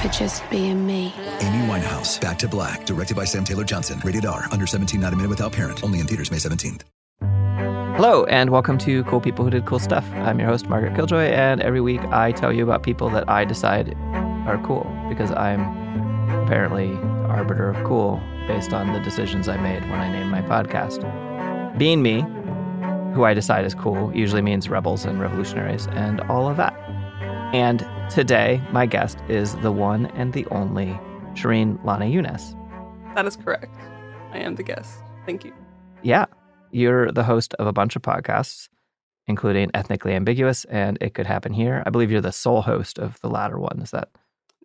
for just being me. Amy Winehouse, Back to Black, directed by Sam Taylor Johnson. Rated R, under 17, not a minute without parent. Only in theaters May 17th. Hello, and welcome to Cool People Who Did Cool Stuff. I'm your host, Margaret Killjoy, and every week I tell you about people that I decide are cool because I'm apparently arbiter of cool based on the decisions I made when I named my podcast. Being me, who I decide is cool, usually means rebels and revolutionaries and all of that. And today, my guest is the one and the only Shereen Lana Younes. That is correct. I am the guest. Thank you. Yeah. You're the host of a bunch of podcasts, including Ethnically Ambiguous and It Could Happen Here. I believe you're the sole host of the latter one. Is that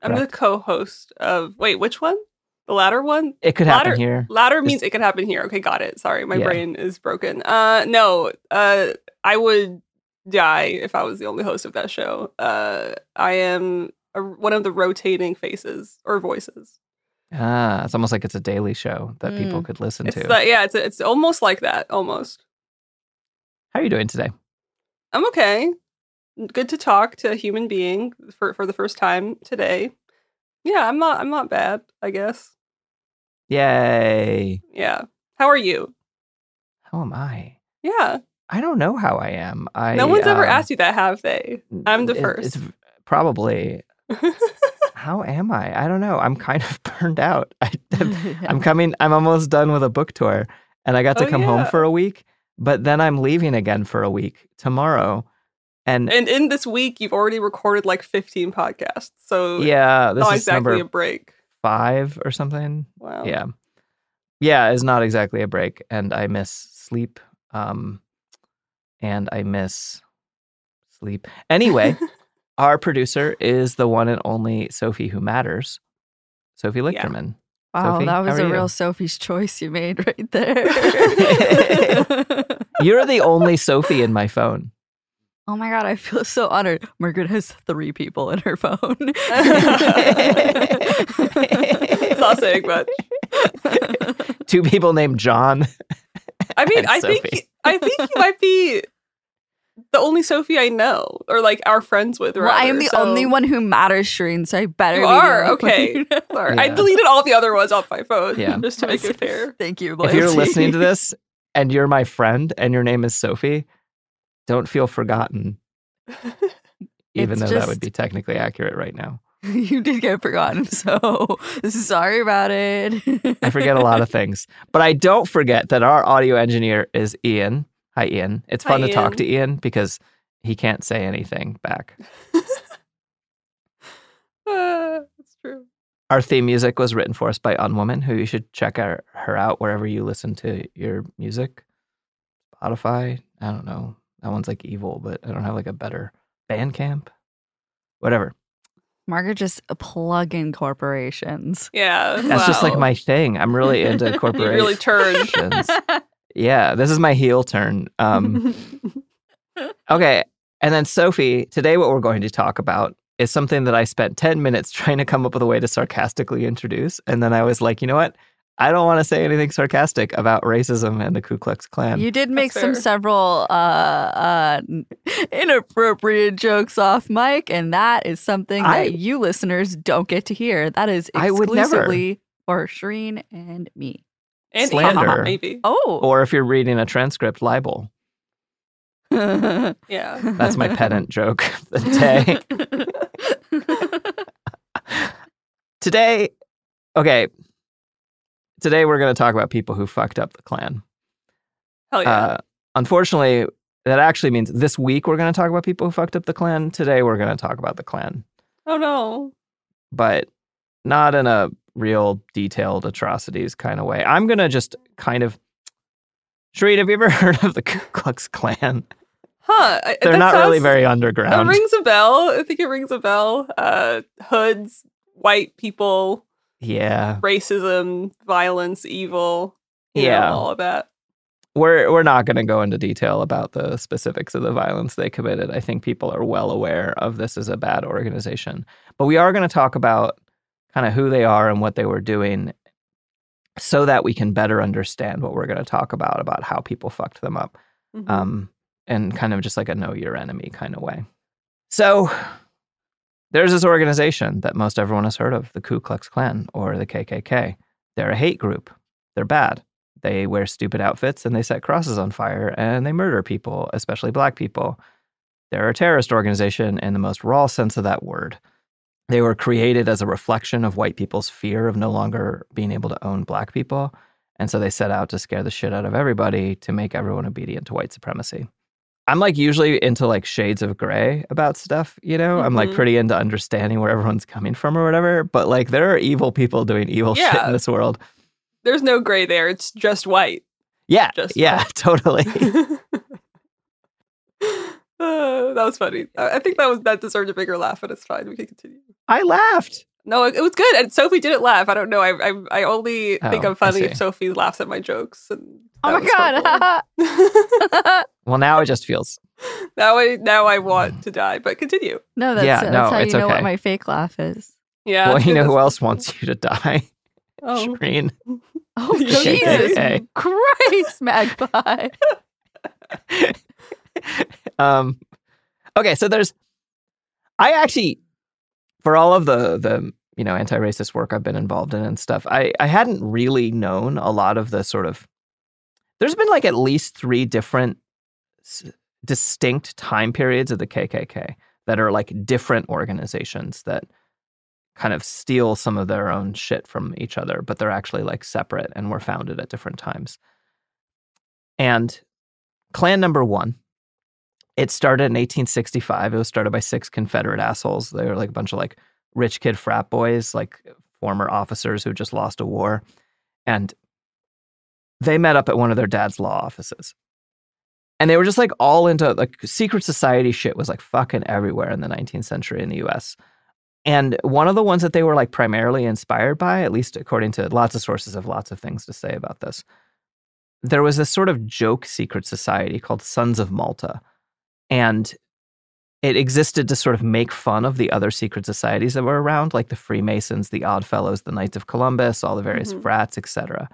I'm the co-host of wait, which one? The latter one? It Could Latter- Happen Here? Latter means it could happen here. Okay, got it. Sorry, my Yeah. brain is broken. Uh no, uh I would die if I was the only host of that show. Uh I am a, one of the rotating faces or voices. Ah, it's almost like it's a daily show that people Mm. could listen It's to. the, yeah, it's it's almost like that, almost. How are you doing today? I'm okay. Good to talk to a human being for for the first time today. Yeah, I'm not I'm not bad, I guess. Yay. Yeah. How are you? How am I? Yeah. I don't know how I am. I no one's ever um, asked you that, have they? I'm the it- first. It's probably. How am I? I don't know. I'm kind of burned out. I, I'm coming. I'm almost done with a book tour, and I got to Oh, come home for a week. But then I'm leaving again for a week tomorrow, and, and in this week, you've already recorded like 15 podcasts. So yeah, this not is exactly a break. five or something. Wow. Yeah, yeah, it's not exactly a break, and I miss sleep. Um, and I miss sleep. Anyway, our producer is the one and only Sophie Who Matters, Sophie Lichterman. Wow, Sophie, that was a you? real Sophie's choice you made right there. You're the only Sophie in my phone. oh my god, I feel so honored. Margaret has three people in her phone. It's not saying much. Two people named John. I mean, I think I think you might be the only Sophie I know, or like our friends with. well, I am the so- only one who matters, Shereen, so I better You are okay. who knows. Sorry. I deleted all the other ones off my phone. Yeah. just to make it fair. Thank you. If you're listening to this and you're my friend and your name is Sophie, don't feel forgotten. Even It's though that would be technically accurate right now. you did get forgotten, so sorry about it. I forget a lot of things. But I don't forget that our audio engineer is Ian. Hi, Ian. It's fun Hi, to talk to Ian because he can't say anything back. Uh, That's true. Our theme music was written for us by Unwoman, who you should check her, her out wherever you listen to your music. Spotify. I don't know. That one's like evil, but I don't have like a better Bandcamp. Whatever. Margaret just plug in corporations. Yeah, That's just like my thing. I'm really into You corporations. really turned. Yeah, this is my heel turn. Um, Okay. And then, Sophie, today what we're going to talk about is something that I spent 10 minutes trying to come up with a way to sarcastically introduce. And then I was like, you know what? I don't want to say anything sarcastic about racism and the Ku Klux Klan. You did make some several uh, uh, inappropriate jokes off mic, and that is something I- that you listeners don't get to hear. That is I would never. exclusively for Shereen and me. And Slander. Anna, maybe. Oh, or if you're reading a transcript, libel. Yeah. That's my pedant joke of the day. Today, okay. Today we're going to talk about people who fucked up the Klan. Hell yeah. Uh, unfortunately, that actually means this week we're going to talk about people who fucked up the Klan. Today we're going to talk about the Klan, oh no. but not in a real detailed atrocities kind of way. I'm going to just kind of. Shereen, have you ever heard of the Ku Klux Klan? Huh. I- They're not really very underground. It rings a bell. I think it rings a bell. Uh, hoods, white people, yeah. racism, violence, evil. you know, Yeah. all of that. we're we're not going to go into detail about the specifics of the violence they committed. I think people are well aware of this as a bad organization. But we are going to talk about kind of who they are and what they were doing so that we can better understand what we're going to talk about about how people fucked them up. Mhm. Um and kind of just like a know your enemy kind of way. So there's this organization that most everyone has heard of, the Ku Klux Klan or the KKK. They're a hate group. They're bad. They wear stupid outfits and they set crosses on fire and they murder people, especially black people. They're a terrorist organization in the most raw sense of that word. They were created as a reflection of white people's fear of no longer being able to own black people. And so they set out to scare the shit out of everybody to make everyone obedient to white supremacy. I'm like usually into like shades of gray about stuff, you know? I'm like Mhm. pretty into understanding where everyone's coming from or whatever. But like there are evil people doing evil shit in this world. There's no gray there. It's just white. Yeah. Just yeah, white. totally. Uh, that was funny. I I think that was that deserved a bigger laugh, but it's fine. We can continue. I laughed. No, it, it was good, and Sophie didn't laugh. I don't know. I I, I only think Oh, I'm funny if. Sophie laughs at my jokes. And oh my god! Well, now it just feels now I now I want to die, but continue. no, that's Yeah, that's no, how you it's know okay. what my fake laugh is. Yeah. well, you know who else wants you to die? Oh, Shereen. Oh Jesus Christ, Magpie! Um, okay, so there's, I actually, for all of the the you know anti-racist work I've been involved in and stuff, I I hadn't really known a lot of the sort of. There's been like at least three different s- distinct time periods of the KKK that are like different organizations that kind of steal some of their own shit from each other, but they're actually like separate and were founded at different times. And Klan number one, it started in 1865. It was started by six Confederate assholes. They were like a bunch of like rich kid frat boys, like former officers who just lost a war. And they met up at one of their dad's law offices. And they were just like all into like secret society shit was like fucking everywhere in the 19th century in the US. And one of the ones that they were like primarily inspired by, at least according to lots of sources have lots of things to say about this, there was this sort of joke secret society called Sons of Malta. And it existed to sort of make fun of the other secret societies that were around, like the Freemasons, the Oddfellows, the Knights of Columbus, all the various Mhm. frats, etc.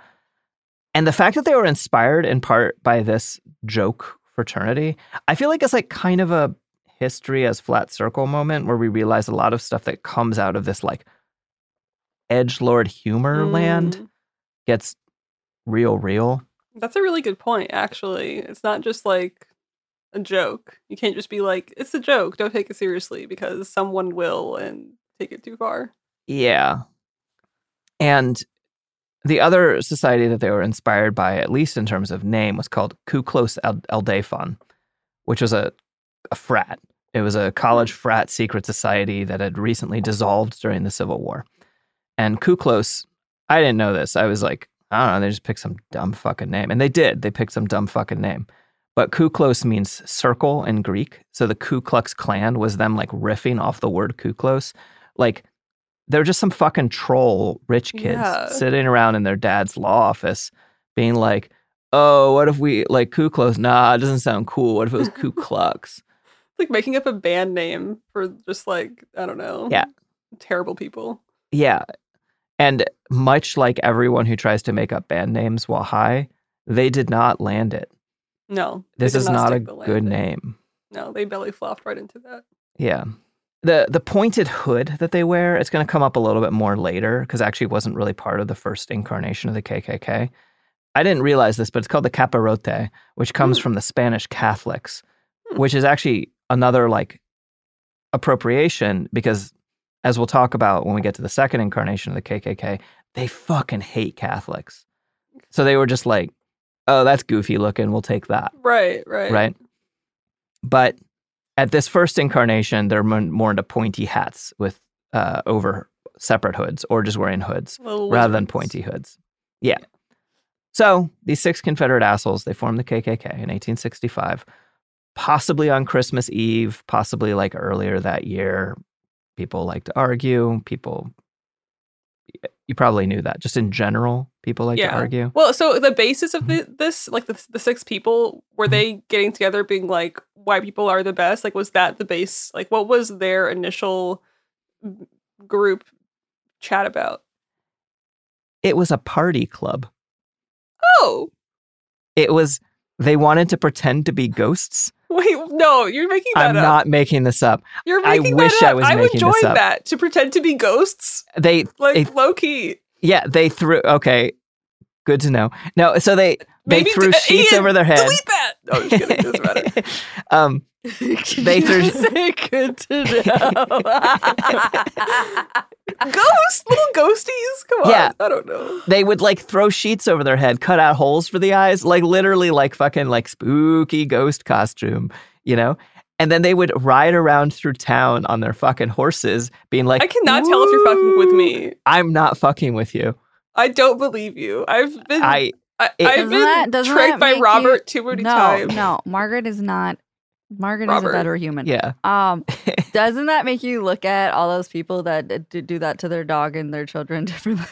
And the fact that they were inspired in part by this joke fraternity, I feel like it's like kind of a history as flat circle moment where we realize a lot of stuff that comes out of this like edge lord humor land Mm. gets real real. That's a really good point, actually. It's not just like a joke. You can't just be like, it's a joke, don't take it seriously, because someone will and take it too far. Yeah. And the other society that they were inspired by, at least in terms of name, was called Ku Klux El- Adelphon, which was a, a frat. It was a hmm. college frat secret society that had recently dissolved during the Civil War. And Ku Klux, I didn't know this. I was like, I don't know, they just picked some dumb fucking name. And they did. They picked some dumb fucking name. But Ku Klux means circle in Greek. So the Ku Klux Klan was them like riffing off the word Ku Klux. Like they're just some fucking troll rich kids Yeah. sitting around in their dad's law office being like, oh, what if we like Ku Klux? Nah, it doesn't sound cool. What if it was Ku Klux? Like making up a band name for just like, I don't know. Yeah. Terrible people. yeah. And much like everyone who tries to make up band names while high, they did not land it. No, This is not a good name. No, they belly flopped right into that. Yeah. The the pointed hood that they wear, it's going to come up a little bit more later because actually it wasn't really part of the first incarnation of the KKK. I didn't realize this, but it's called the capirote, which comes hmm. from the Spanish Catholics, hmm. which is actually another like appropriation because as we'll talk about when we get to the second incarnation of the KKK, they fucking hate Catholics. So they were just like, "Oh, that's goofy looking. We'll take that." Right, right, right? But at this first incarnation, they're more, into pointy hats with uh, over separate hoods or just wearing hoods Little rather than pointy hoods. Yeah. So these six Confederate assholes, they formed the KKK in 1865, possibly on Christmas Eve, possibly like earlier that year. People like to argue. People, you probably knew that. Just in general, people like to argue. Well, so the basis of the, this, like the the six people, were Mm-hmm. they getting together, being like, "White people are the best"? Like, was that the base? Like, what was their initial group chat about? It was a party club. Oh, It was, they wanted to pretend to be ghosts. wait, no, you're making that up. I'm up. not making this up. You're I making wish that I up. was I'm making this enjoying up. that to pretend to be ghosts, They, like they low key. yeah, they threw, okay, good to know. No, so they, they Maybe threw d- sheets Ian, over their head. Delete that. I'm just kidding. Doesn't matter. um, they threw, good to know. Ghosts, little ghosties. Come on. Yeah. I don't know. they would like throw sheets over their head, cut out holes for the eyes, like literally like fucking like spooky ghost costume, you know? And then they would ride around through town on their fucking horses, being like, I cannot tell if you're fucking with me. I'm not fucking with you. I don't believe you. I've been I, I, it- I've Doesn't been that- doesn't tricked that by make you- Robert too many no, times. no, Margaret is not. Margaret Robert. is a better human. yeah. Um, doesn't that make you look at all those people that d- d- do that to their dog and their children differently?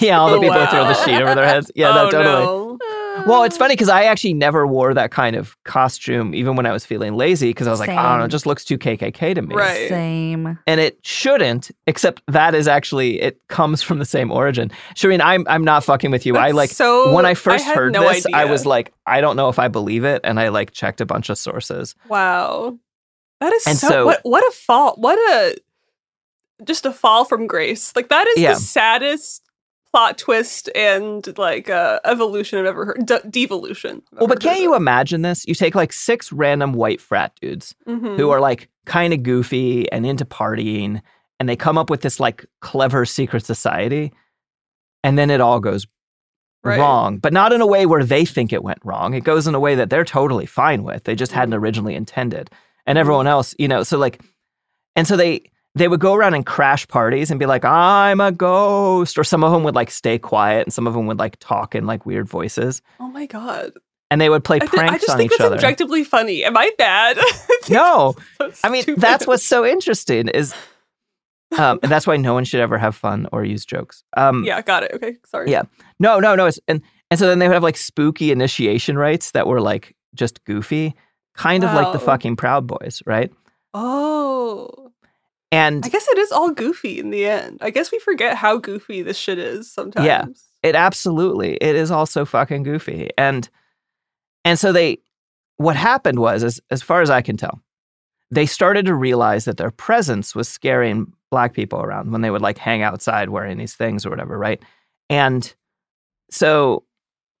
Yeah, all the Oh, people that throw the sheet over their heads. Yeah, oh, no, totally. No. Well, it's funny because I actually never wore that kind of costume, even when I was feeling lazy, because I was like, I don't know, it just looks too KKK to me. Right. Same. And it shouldn't, except that is actually it comes from the same origin. Shereen, I'm I'm not fucking with you. I like so- when I I first had heard no this, I was like, I don't know if I believe it, and I like checked a bunch of sources. Wow. That is And so, so- what what a fall. What a just a fall from grace. Like that is Yeah. the saddest plot twist and like uh evolution I've ever heard. De- devolution. I've Well, but can't you imagine this? You take like six random white frat dudes Mhm. who are like kind of goofy and into partying, and they come up with this like clever secret society, and then it all goes Right. wrong, but not in a way where they think it went wrong. It goes in a way that they're totally fine with. They just hadn't Mm-hmm. originally intended. And everyone else, you know, so like, and so they they would go around and crash parties and be like, "I'm a ghost," or some of them would like stay quiet, and some of them would like talk in like weird voices, Oh my god. and they would play I, pranks I just on think each that's other. objectively funny. Am I bad? no, So I mean that's what's so interesting is, um, and that's why no one should ever have fun or use jokes. Um, Yeah, got it. Okay, sorry. Yeah. No, no, no. It's, and and so then they would have like spooky initiation rites that were like just goofy, kind of like the fucking Proud Boys, right? Oh. And I guess it is all goofy in the end. I guess we forget how goofy this shit is sometimes. Yeah. it absolutely it is also fucking goofy. And and so they what happened was as as far as I can tell, they started to realize that their presence was scaring black people around when they would like hang outside wearing these things or whatever, right? And so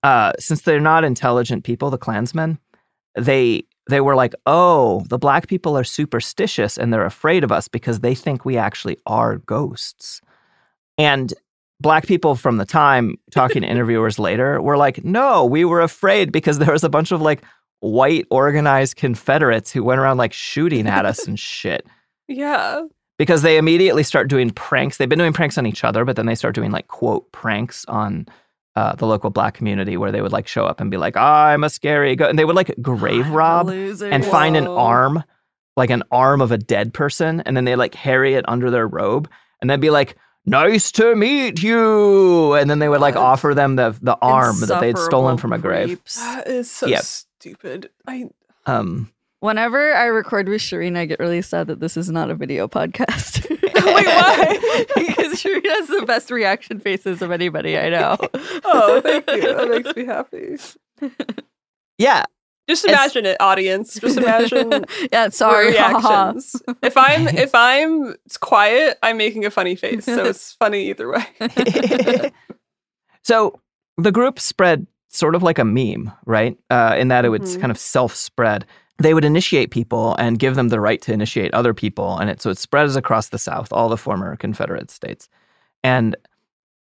uh since they're not intelligent people, the Klansmen, they they were like, "Oh, the black people are superstitious and they're afraid of us because they think we actually are ghosts." And black people from the time talking to interviewers later were like, "No, we were afraid because there was a bunch of like white organized Confederates who went around like shooting at us and shit." Yeah. Because they immediately start doing pranks. They've been doing pranks on each other, but then they start doing like quote pranks on uh, the local black community where they would like show up and be like, I'm a scary ghost. And they would like grave rob and find an arm, like an arm of a dead person, and then they like harry it under their robe and then be like, Nice to meet you. And then they would like offer them the the arm that they'd stolen from a grave. creeps. That is so Yeah. stupid. I Um Whenever I record with Shereen, I get really sad that this is not a video podcast. Wait, why? because Shereen has the best reaction faces of anybody I know. oh, thank you. That makes me happy. Yeah. Just It's- imagine it, audience. Just imagine yeah, sorry. reactions. if I'm if I'm it's quiet, I'm making a funny face. So it's funny either way. so the group spread sort of like a meme, right? Uh, in that it would Mhm. kind of self spread. They would initiate people and give them the right to initiate other people. And it, so it spreads across the South, all the former Confederate states. And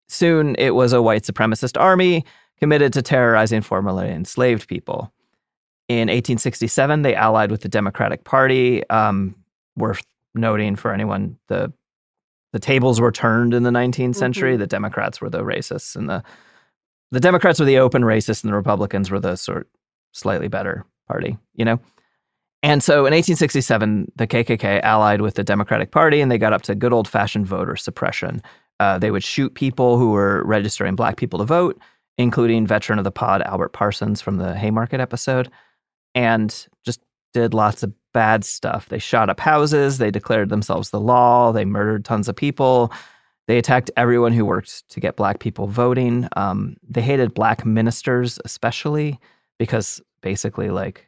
soon it was a white supremacist army committed to terrorizing formerly enslaved people. In 1867, they allied with the Democratic Party. Um, worth noting for anyone, the the tables were turned in the 19th century. Mhm. The Democrats were the racists, and the the Democrats were the open racists, and the Republicans were the sort slightly better party. You know. And so in 1867, the KKK allied with the Democratic Party, and they got up to good old fashioned voter suppression. Uh, they would shoot people who were registering black people to vote, including veteran of the pod Albert Parsons from the Haymarket episode, and just did lots of bad stuff. They shot up houses, they declared themselves the law, they murdered tons of people, they attacked everyone who worked to get black people voting. Um, they hated black ministers, especially because basically, like,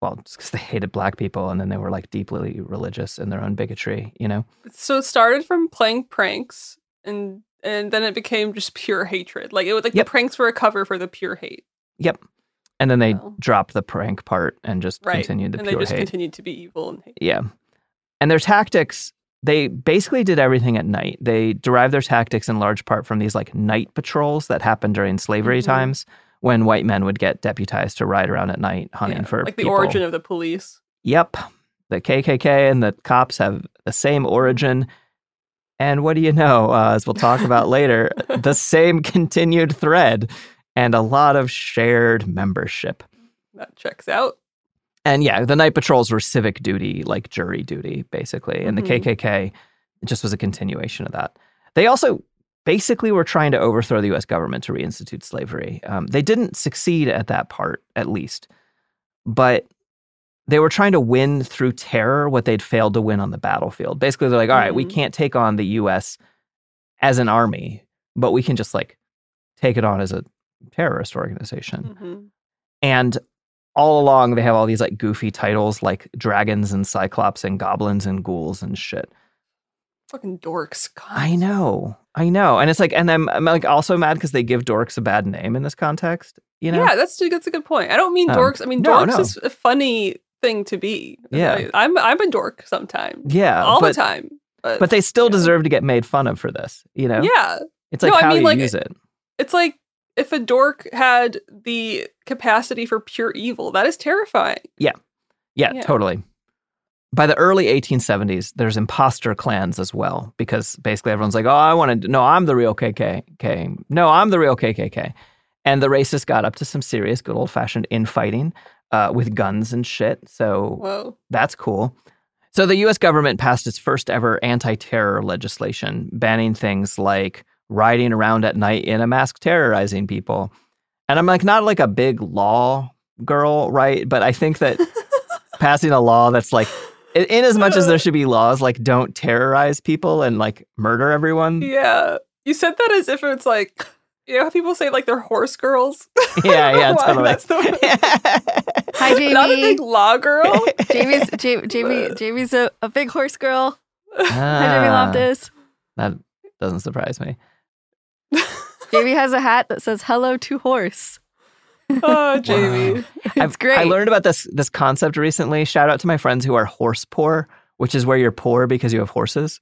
well, it's because they hated black people and then they were like deeply religious in their own bigotry, you know? So it started from playing pranks and and then it became just pure hatred. Like it was like Yep. the pranks were a cover for the pure hate. Yep. And then they Wow. dropped the prank part and just Right. continued the and pure they just hate. continued to be evil and hate. Yeah. And their tactics, they basically did everything at night. They derived their tactics in large part from these like night patrols that happened during slavery Mhm. times when white men would get deputized to ride around at night hunting Yeah, for like the people. origin of the police. Yep. The KKK and the cops have the same origin. And what do you know? Uh, as we'll talk about later, the same continued thread and a lot of shared membership. That checks out. And yeah, the night patrols were civic duty, like jury duty, basically. And Mhm. the KKK just was a continuation of that. They also basically were trying to overthrow the US government to reinstitute slavery. Um, they didn't succeed at that part, at least. But they were trying to win through terror what they'd failed to win on the battlefield. Basically, they're like, all right, we Mhm. can't take on the US as an army, but we can just like take it on as a terrorist organization. Mhm. And all along, they have all these like goofy titles like dragons and cyclops and goblins and ghouls and shit. Fucking dorks. God. I know, I know, and it's like, and I'm, I'm like also mad because they give dorks a bad name in this context. You know? Yeah, that's that's a good point. I don't mean Um, dorks. I mean no, dorks no. is a funny thing to be. Yeah. I, I'm I'm a dork sometimes. yeah, all but, the time. But, But they still yeah. deserve to get made fun of for this. You know? yeah, It's like No, I how mean, you like, use it. it's like if a dork had the capacity for pure evil, that is terrifying. Yeah, yeah. totally. By the early 1870s, there's imposter clans as well, because basically everyone's like, oh, I want to, no, I'm the real KKK. No, I'm the real KKK. And the racists got up to some serious, good old fashioned infighting uh, with guns and shit. So Whoa. that's cool. So the US government passed its first ever anti terror legislation, banning things like riding around at night in a mask terrorizing people. And I'm like, not like a big law girl, right? But I think that passing a law that's like, in, in as much as there should be laws like don't terrorize people and like murder everyone. Yeah, you said that as if it's like you know how people say like they're horse girls. Yeah, yeah, totally. that's the- way. Hi, Jamie. Not a big law girl. Jamie's Ja- Jamie. Jamie's a, a big horse girl. Hi, Jamie Ah, Loftus. That doesn't surprise me. Jamie has a hat that says "Hello to Horse." oh, Jamie. It's great. I learned about this this concept recently. Shout out to my friends who are horse poor, which is where you're poor because you have horses.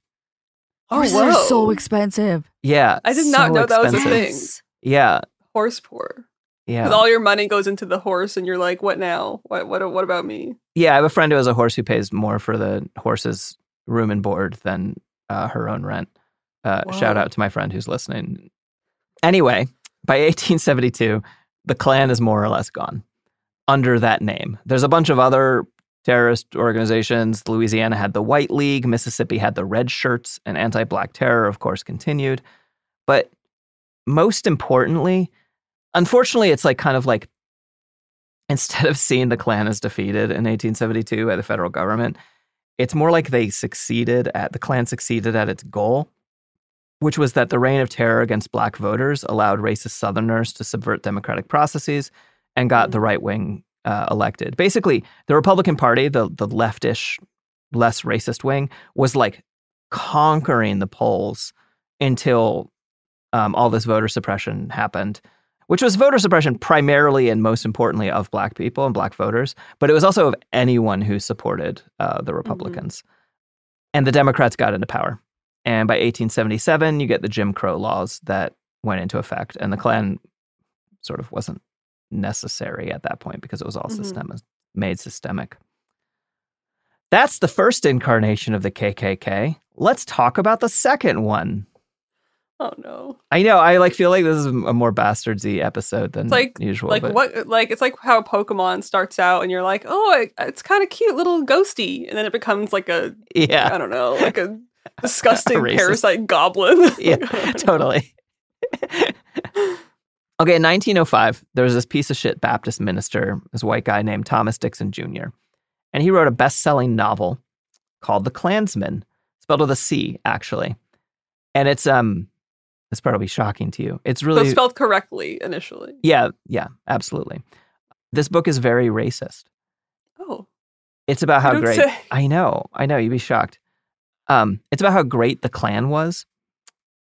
Horses Oh, are so expensive. Yeah, I did not so know that was a thing. Yeah, Horse poor. yeah, Because all your money goes into the horse, and you're like, what now? What what what about me? yeah. I have a friend who has a horse who pays more for the horse's room and board than uh, her own rent. Uh, shout out to my friend who's listening. Anyway, by 1872, the Klan is more or less gone under that name. There's a bunch of other terrorist organizations. Louisiana had the White League, Mississippi had the Red Shirts, and anti black terror, of course, continued. But most importantly, unfortunately, it's like kind of like instead of seeing the Klan as defeated in 1872 by the federal government, it's more like they succeeded at the Klan succeeded at its goal, which was that the reign of terror against black voters allowed racist Southerners to subvert democratic processes and got the right wing uh, elected. Basically, the Republican Party, the the leftish, less racist wing, was like conquering the polls until um, all this voter suppression happened, which was voter suppression primarily and most importantly of black people and black voters, but it was also of anyone who supported uh, the Republicans. And the Democrats got into power. And by 1877, you get the Jim Crow laws that went into effect, and the Klan sort of wasn't necessary at that point because it was all Mhm. system made systemic. That's the first incarnation of the KKK. Let's talk about the second one. Oh no. I know. I like feel like this is a more bastardsy episode than It's like usual. like but what like it's like how Pokemon starts out and you're like, "Oh, it, it's kind of cute little ghosty." And then it becomes like a Yeah. I don't know, like a disgusting parasite goblin. yeah, totally. okay, in 1905, there was this piece of shit Baptist minister, this white guy named Thomas Dixon Jr., and he wrote a best selling novel called The Clansman, spelled with a C, actually. And it's, um, this part will be shocking to you. It's really, it's spelled correctly initially. yeah, yeah, absolutely. This book is very racist. Oh. It's about how great. say. I know, I know. You'd be shocked. Um, it's about how great the Klan was.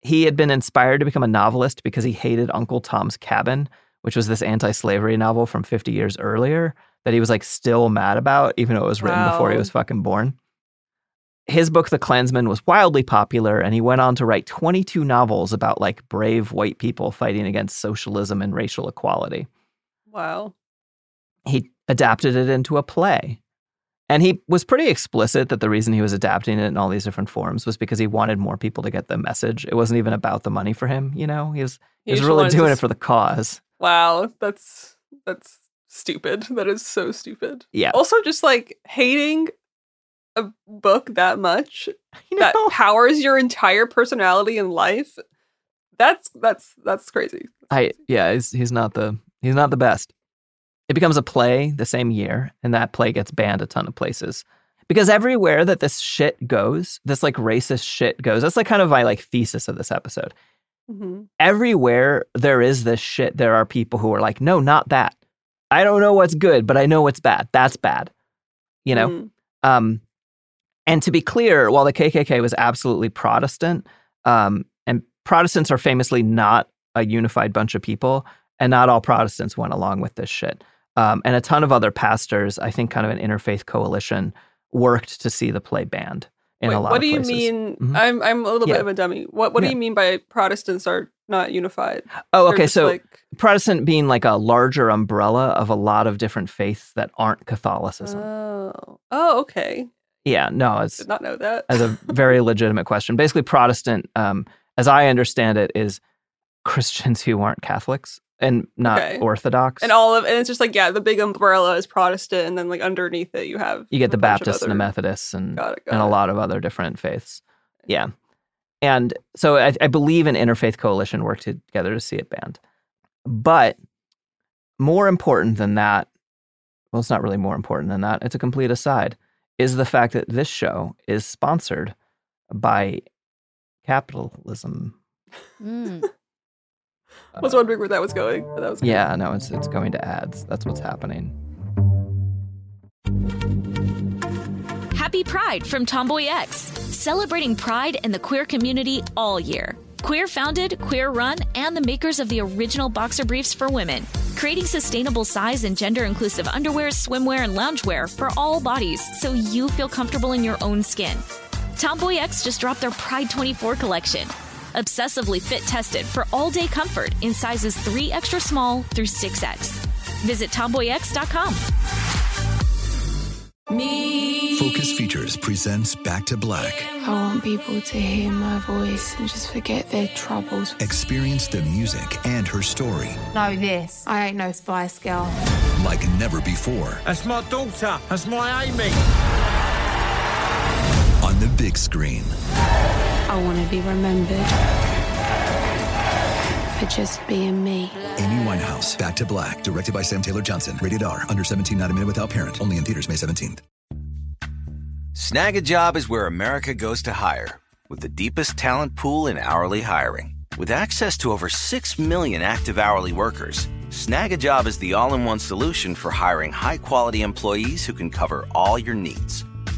He had been inspired to become a novelist because he hated Uncle Tom's Cabin, which was this anti-slavery novel from 50 years earlier that he was like still mad about, even though it was written before he was fucking born. His book, The Clansman, was wildly popular, and he went on to write 22 novels about like brave white people fighting against socialism and racial equality Wow. he adapted it into a play. And he was pretty explicit that the reason he was adapting it in all these different forms was because he wanted more people to get the message. It wasn't even about the money for him, you know? He was he He was really doing it for the cause. Wow, that's that's stupid. That is so stupid. Yeah. Also just like hating a book that much You that powers your entire personality in life. That's that's that's crazy. I yeah, he's he's not the he's not the best. It becomes a play the same year, and that play gets banned a ton of places. Because everywhere that this shit goes, this like racist shit goes, that's like kind of my like thesis of this episode. hmm everywhere there is this shit, there are people who are like, no, not that. I don't know what's good, but I know what's bad. That's bad. You know? Mhm. Um, and to be clear, while the KKK was absolutely Protestant, um, and Protestants are famously not a unified bunch of people, and not all Protestants went along with this shit. Um, and a ton of other pastors, I think, kind of an interfaith coalition, worked to see the play banned in Wait, a lot of ways. what do you mean? Mhm. I'm I'm a little Yeah. bit of a dummy. What what Yeah. do you mean by Protestants are not unified? Oh, okay. So like, Protestant being like a larger umbrella of a lot of different faiths that aren't Catholicism. oh oh okay, yeah, no, it's did not know that. as a very legitimate question. Basically, Protestant, um, as I understand it, is Christians who aren't Catholics and not Okay. Orthodox. and all of and it's just like yeah, the big umbrella is Protestant, and then like underneath it you have you get the a bunch Baptists and the Methodists and Got it. Got and a lot of other different faiths. Yeah. And so I, I believe an interfaith coalition worked together to see it banned. But more important than that, well, it's not really more important than that, it's a complete aside, is the fact that this show is sponsored by capitalism. Mm. I was wondering where that was going. But that was good. Yeah, no, it's it's going to ads. That's what's happening. Happy Pride from TomboyX, celebrating pride and the queer community all year. Queer founded, queer run, and the makers of the original boxer briefs for women, creating sustainable size and gender inclusive underwear, swimwear, and loungewear for all bodies so you feel comfortable in your own skin. TomboyX just dropped their Pride 24 collection. Obsessively fit tested for all day comfort in sizes 3 extra small through 6X. Visit tomboyx.com. Me. Focus Features presents Back to Black. I want people to hear my voice and just forget their troubles. Experience the music and her story Know this. I ain't no Spice Girl. like never before That's my daughter. That's my Amy. On the big screen. I want to be remembered for just being me. Amy Winehouse, Back to Black, directed by Sam Taylor Johnson. Rated R, under 17, not a minute without parent. Only in theaters May 17th. Snagajob is where America goes to hire, with the deepest talent pool in hourly hiring. With access to over 6 million active hourly workers, Snagajob is the all in one solution for hiring high quality employees who can cover all your needs.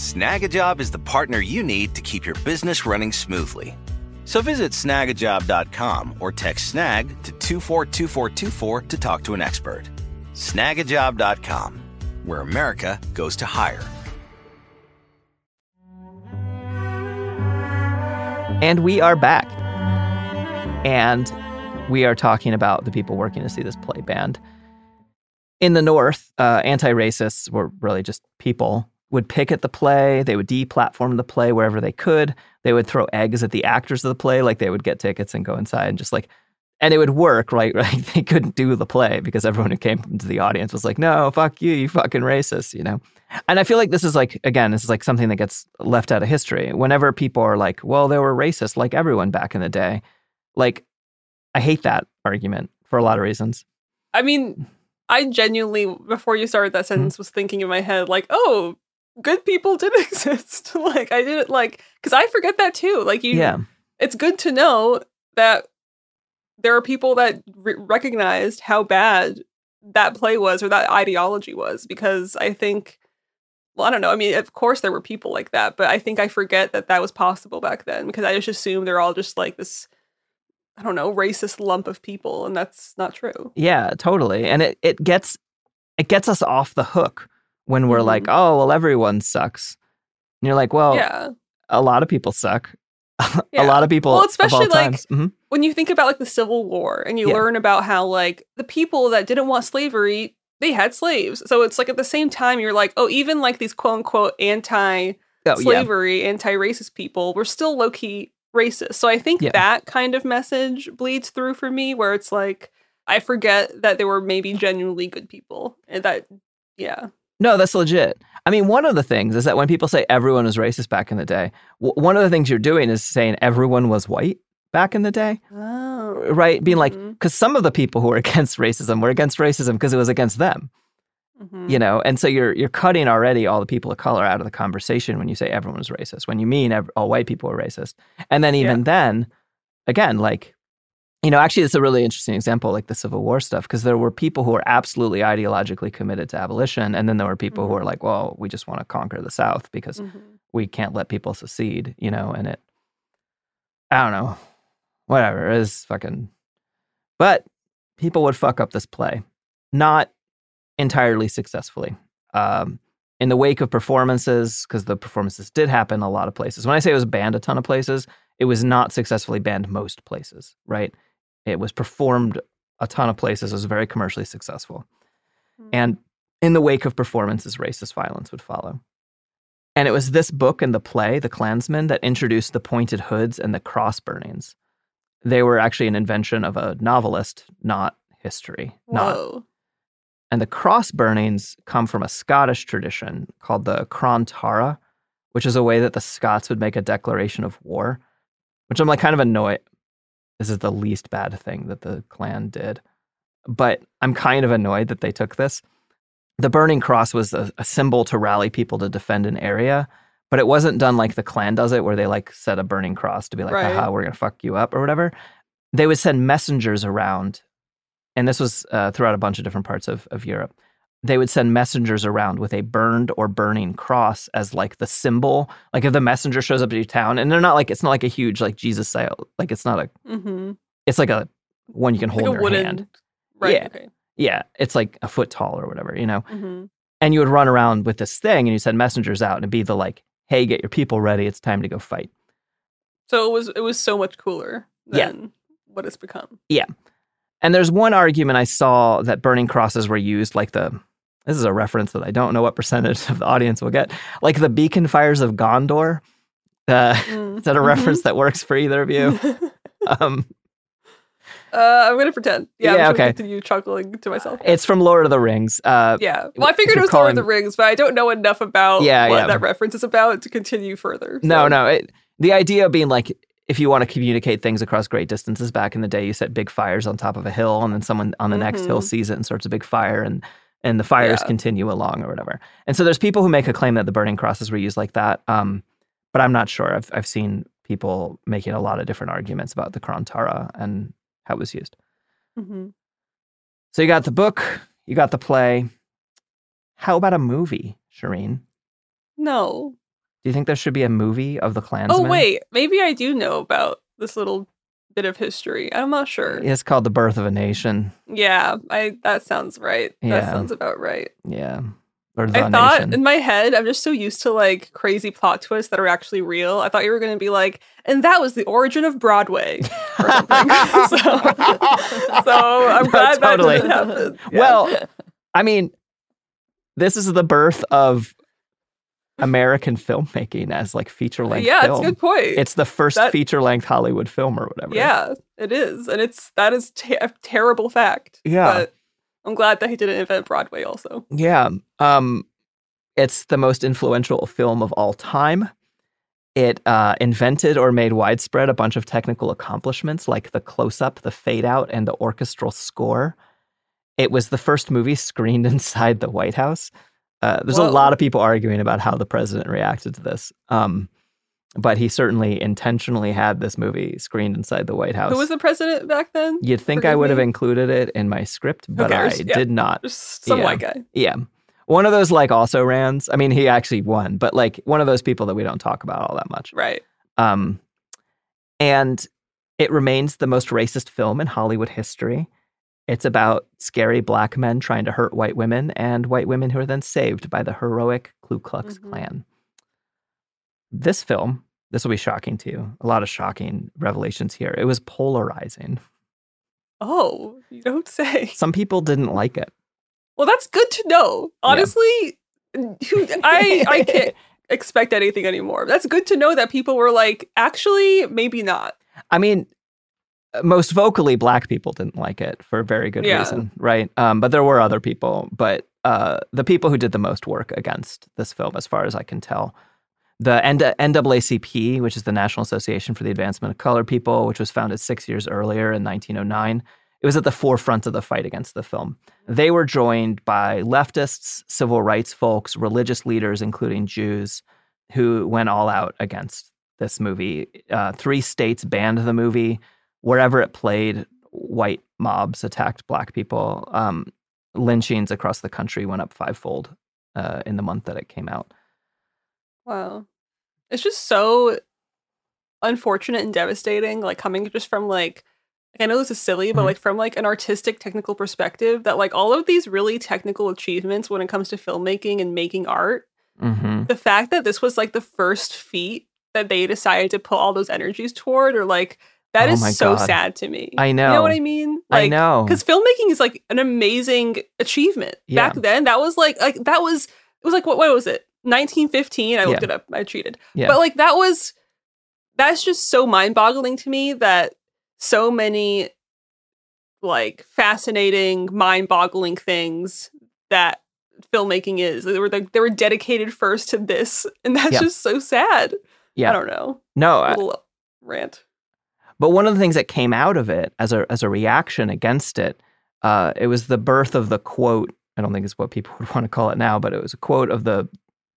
Snagajob is the partner you need to keep your business running smoothly. So visit snagajob.com or text snag to 242424 to talk to an expert. Snagajob.com, where America goes to hire. And we are back. And we are talking about the people working to see this play banned. In the North, uh, anti racists were really just people would picket the play. They would deplatform the play wherever they could. They would throw eggs at the actors of the play, like they would get tickets and go inside and just like, and it would work, right? Right? They couldn't do the play because everyone who came into the audience was like, "No, fuck you, you fucking racist," you know. And I feel like this is like, again, this is like something that gets left out of history. Whenever people are like, "Well, they were racist like everyone back in the day," like, I hate that argument for a lot of reasons. I mean, I genuinely, before you started that mm-hmm. sentence, was thinking in my head, like, oh, good people did exist. like, I didn't like, because I forget that too. Like, you, Yeah. it's good to know that there are people that re- recognized how bad that play was or that ideology was, because I think, well, I don't know. I mean, of course there were people like that, but I think I forget that that was possible back then because I just assume they're all just like this, I don't know, racist lump of people, and that's not true. Yeah, totally. And it, it gets it gets us off the hook when we're like, Mm-hmm. oh, well, everyone sucks. And you're like, well, yeah. a lot of people suck. a lot of people Well, especially like. Mhm. when you think about like the Civil War and you Yeah. learn about how like the people that didn't want slavery, they had slaves. So it's like at the same time you're like, oh, even like these quote unquote anti Oh, yeah. slavery, anti racist people, we're still low key racist. So I think Yeah. that kind of message bleeds through for me where it's like I forget that there were maybe genuinely good people. And that yeah. No, that's legit. I mean, one of the things is that when people say everyone was racist back in the day, w- one of the things you're doing is saying everyone was white back in the day, Oh. right? Being like, because some of the people who were against racism were against racism because it was against them, Mm-hmm. you know. And so you're you're cutting already all the people of color out of the conversation when you say everyone was racist. When you mean ev- all white people are racist, and then even then, again, like you know, actually, it's a really interesting example, like the Civil War stuff, because there were people who were absolutely ideologically committed to abolition, and then there were people who were like, "Well, we just want to conquer the South because Mm-hmm. we can't let people secede," you know, and it, I don't know, whatever, it is fucking, but people would fuck up this play, not entirely successfully. Um, in the wake of performances, because the performances did happen a lot of places. When I say it was banned a ton of places, it was not successfully banned most places, right? It was performed a ton of places. It was very commercially successful. Hmm. And in the wake of performances, racist violence would follow. And it was this book and the play, The Clansman, that introduced the pointed hoods and the cross burnings. They were actually an invention of a novelist, not history. Not Whoa. and the cross burnings come from a Scottish tradition called the Crann Tara, which is a way that the Scots would make a declaration of war, which I'm like kind of annoyed. This is the least bad thing that the Klan did. But I'm kind of annoyed that they took this. The burning cross was a, a symbol to rally people to defend an area, but it wasn't done like the Klan does it, where they like set a burning cross to be like, Right. haha, we're going to fuck you up or whatever. They would send messengers around and this was uh, throughout a bunch of different parts of, of Europe. They would send messengers around with a burned or burning cross as like the symbol. Like if the messenger shows up at your town, and they're not like it's not like a huge like Jesus style. Like it's not a. Mm-hmm. It's like a one you can hold Like in your wooden. hand. Right. Yeah. Okay. Yeah, it's like a foot tall or whatever, you know. Mm-hmm. And you would run around with this thing, and you send messengers out, and it'd be the like, "Hey, get your people ready. It's time to go fight." So it was it was so much cooler Yeah. than what it's become. Yeah. And there's one argument I saw that burning crosses were used like the this is a reference that I don't know what percentage of the audience will get. Like the beacon fires of Gondor. Uh, Mm. Is that a reference that works for either of you? um, Uh, I'm gonna pretend. Yeah, Yeah, I'm okay. continue chuckling to myself. it's from Lord of the Rings. Uh, Yeah. Well, I figured it was Lord of the Rings, but I don't know enough about Yeah, what yeah. that reference is about to continue further. No, so- no. It, the idea being like if you want to communicate things across great distances, back in the day, you set big fires on top of a hill, and then someone on the next hill Mhm. sees it and starts a big fire, and and the fires Yeah. continue along or whatever. And so there's people who make a claim that the burning crosses were used like that, um, but I'm not sure. I've I've seen people making a lot of different arguments about the Crann Tara and how it was used. Mhm. So you got the book, you got the play. How about a movie, Shereen? No. Do you think there should be a movie of the Clansman? Oh wait, maybe I do know about this little bit of history. I'm not sure. It's called The Birth of a Nation. Yeah, I that sounds right. That Yeah. sounds about right. Yeah. I thought Nation. in my head, I'm just so used to like crazy plot twists that are actually real. I thought you were going to be like, and that was the origin of Broadway or so, so I'm No, glad totally. that didn't happen. Yeah. Well, I mean, this is the birth of American filmmaking as like feature length yeah, film. it's a good point. It's the first That- feature length Hollywood film or whatever. yeah, it is, and it's that is te- a terrible fact. Yeah. but I'm glad that he didn't invent Broadway. Also, Yeah. Um, it's the most influential film of all time. It uh, invented or made widespread a bunch of technical accomplishments like the close up, the fade out, and the orchestral score. It was the first movie screened inside the White House. Uh, there's a lot of people arguing about how the president reacted to this. Um, but he certainly intentionally had this movie screened inside the White House. who was the president back then? You'd think I Forgive would have included it in my script, but I? Yeah. did not. Just some Yeah. white guy. Yeah. One of those like also rans. I mean, he actually won, but like one of those people that we don't talk about all that much. Right. Um, and it remains the most racist film in Hollywood history. It's about scary black men trying to hurt white women and white women who are then saved by the heroic Ku Klux Mhm. Klan. This film, this will be shocking to you. A lot of shocking revelations here. It was polarizing. Oh, you don't say. Some people didn't like it. Well, that's good to know. Honestly, who I I can't expect anything anymore. That's good to know that people were like, actually, maybe not. I mean, most vocally, black people didn't like it for a very good Yeah. reason, right? Um, but there were other people. But uh, the people who did the most work against this film, as far as I can tell, the N- NAACP, which is the National Association for the Advancement of Colored People, which was founded six years earlier in 1909, it was at the forefront of the fight against the film. They were joined by leftists, civil rights folks, religious leaders, including Jews, who went all out against this movie. Uh, three states banned the movie. Wherever it played, white mobs attacked black people. Um, lynchings across the country went up fivefold uh, in the month that it came out. Wow. It's just so unfortunate and devastating, like coming just from like I know this is silly, but Mhm. like from like an artistic technical perspective, that like all of these really technical achievements when it comes to filmmaking and making art, hmm the fact that this was like the first feat that they decided to put all those energies toward, or like that Oh is so God. sad to me. I know. You know what. I mean? I know. because filmmaking is like an amazing achievement. Yeah. Back then, that was like like that was it was like what what was it? 1915. I looked Yeah. it up. I cheated. Yeah. But like that was that's just so mind-boggling to me that so many like fascinating, mind-boggling things that filmmaking is. They were like they were dedicated first to this, and that's Yeah. just so sad. yeah. I don't know. No, I- Little rant. But one of the things that came out of it as a as a reaction against it, uh, it was the birth of the quote. I don't think it's what people would want to call it now, but it was a quote of the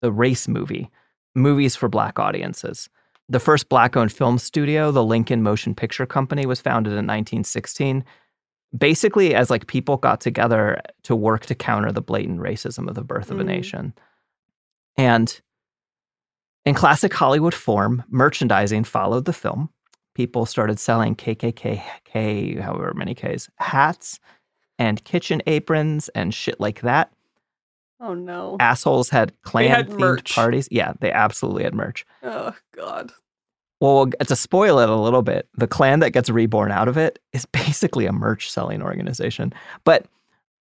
the race movie, movies for black audiences. The first black-owned film studio, the Lincoln Motion Picture Company, was founded in 1916, basically as like people got together to work to counter the blatant racism of the birth of a Mhm. nation. And in classic Hollywood form, merchandising followed the film people started selling KKK, however many Ks, hats and kitchen aprons and shit like that. Oh no. Assholes had Klan had themed merch. parties. Yeah, they absolutely had merch. Oh god. Well, to spoil it a little bit, the Klan that gets reborn out of it is basically a merch selling organization. But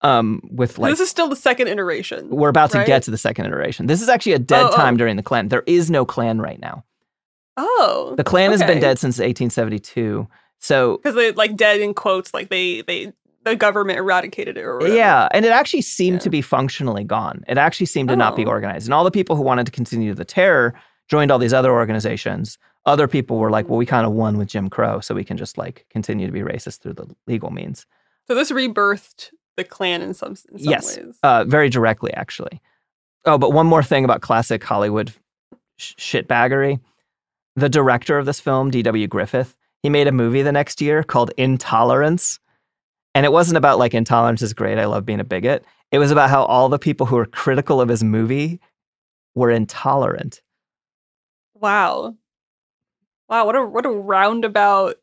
um, with like this is still the second iteration. we're about to get to the second iteration. This is actually a dead Oh, oh. time during the Klan. There is no Klan right now. Oh, The Klan has been dead since 1872. So because they like dead in quotes, like they they the government eradicated it or whatever. yeah, and it actually seemed to be functionally gone. It actually seemed to not be Oh. organized. And all the people who wanted to continue the terror joined all these other organizations. Other people were like, "Well, we kind of won with Jim Crow, so we can just like continue to be racist through the legal means." So this rebirthed the Klan in some in some yes, uh, very directly, actually. Oh, but one more thing about classic Hollywood sh- shitbaggery. The director of this film, D.W. Griffith, he made a movie the next year called Intolerance. And it wasn't about like intolerance is great, I love being a bigot. It was about how all the people who were critical of his movie were intolerant. Wow. Wow, what a what a roundabout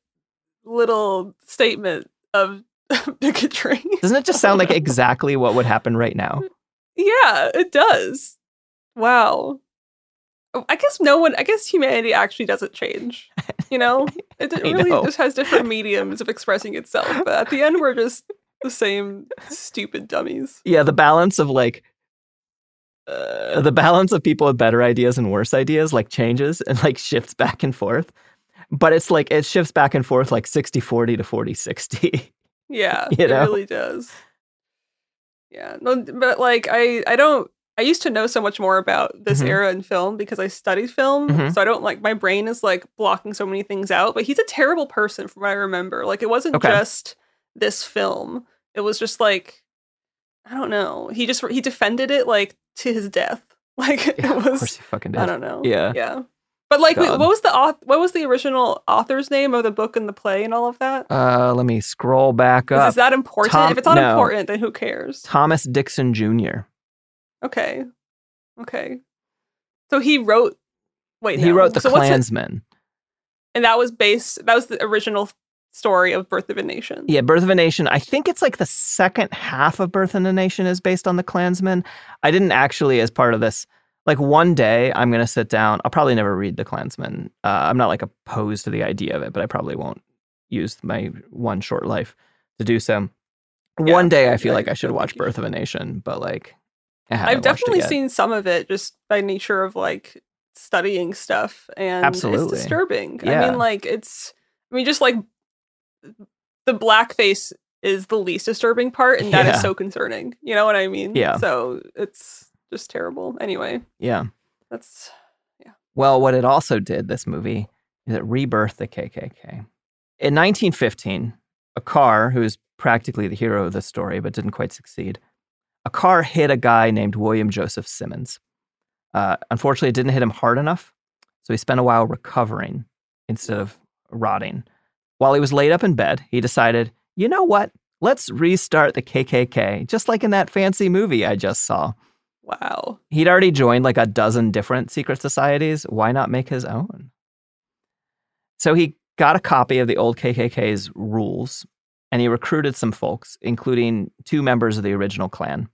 little statement of bigotry. Doesn't it just sound like exactly what would happen right now? yeah, it does. Wow. I guess no one I guess humanity actually doesn't change. You know? It, it really know. just has different mediums of expressing itself. But at the end we're just the same stupid dummies. Yeah, the balance of like uh, the balance of people with better ideas and worse ideas like changes and like shifts back and forth. But it's like it shifts back and forth like 60 40 to 40 60. Yeah, You know? it really does. Yeah, no, but like I, I don't. I used to know so much more about this Mhm. era in film because I studied film. Mhm. So I don't like my brain is like blocking so many things out. But he's a terrible person, from what I remember. Like it wasn't Okay. just this film. It was just like I don't know. He just he defended it like to his death. Like it Of was. course you fucking did. I don't know. Yeah. yeah. But like, God. what was the what was the original author's name of the book and the play and all of that? Uh, let me scroll back Is, up. is that important? Tom- if it's not no. important, then who cares? Thomas Dixon Jr. Okay. Okay. So he wrote. Wait, He no. wrote The so Clansman. and that was based. That was the original story of Birth of a Nation. Yeah, Birth of a Nation. I think it's like the second half of Birth of a Nation is based on the Clansman. I didn't actually, as part of this, like one day I'm going to sit down. I'll probably never read the Clansman. Uh, I'm not like opposed to the idea of it, but I probably won't use my one short life to do so. one day I feel like I should watch Birth of a Nation, but like I've definitely seen some of it just by nature of like studying stuff, and Absolutely. it's disturbing. I mean, like it's. I mean, just like the blackface is the least disturbing part, and that is Yeah. so concerning. You know what I mean? Yeah. So it's just terrible. Anyway, Yeah. that's yeah. Well, what it also did, this movie, is it rebirthed the KKK. In 1915, a car, who is practically the hero of the story but didn't quite succeed, a car hit a guy named William Joseph Simmons. Uh, unfortunately, it didn't hit him hard enough, so he spent a while recovering instead of rotting. While he was laid up in bed, he decided, you know what? Let's restart the KKK, just like in that fancy movie I just saw. wow. He'd already joined like a dozen different secret societies. Why not make his own? So he got a copy of the old KKK's rules and he recruited some folks, including two members of the original Klan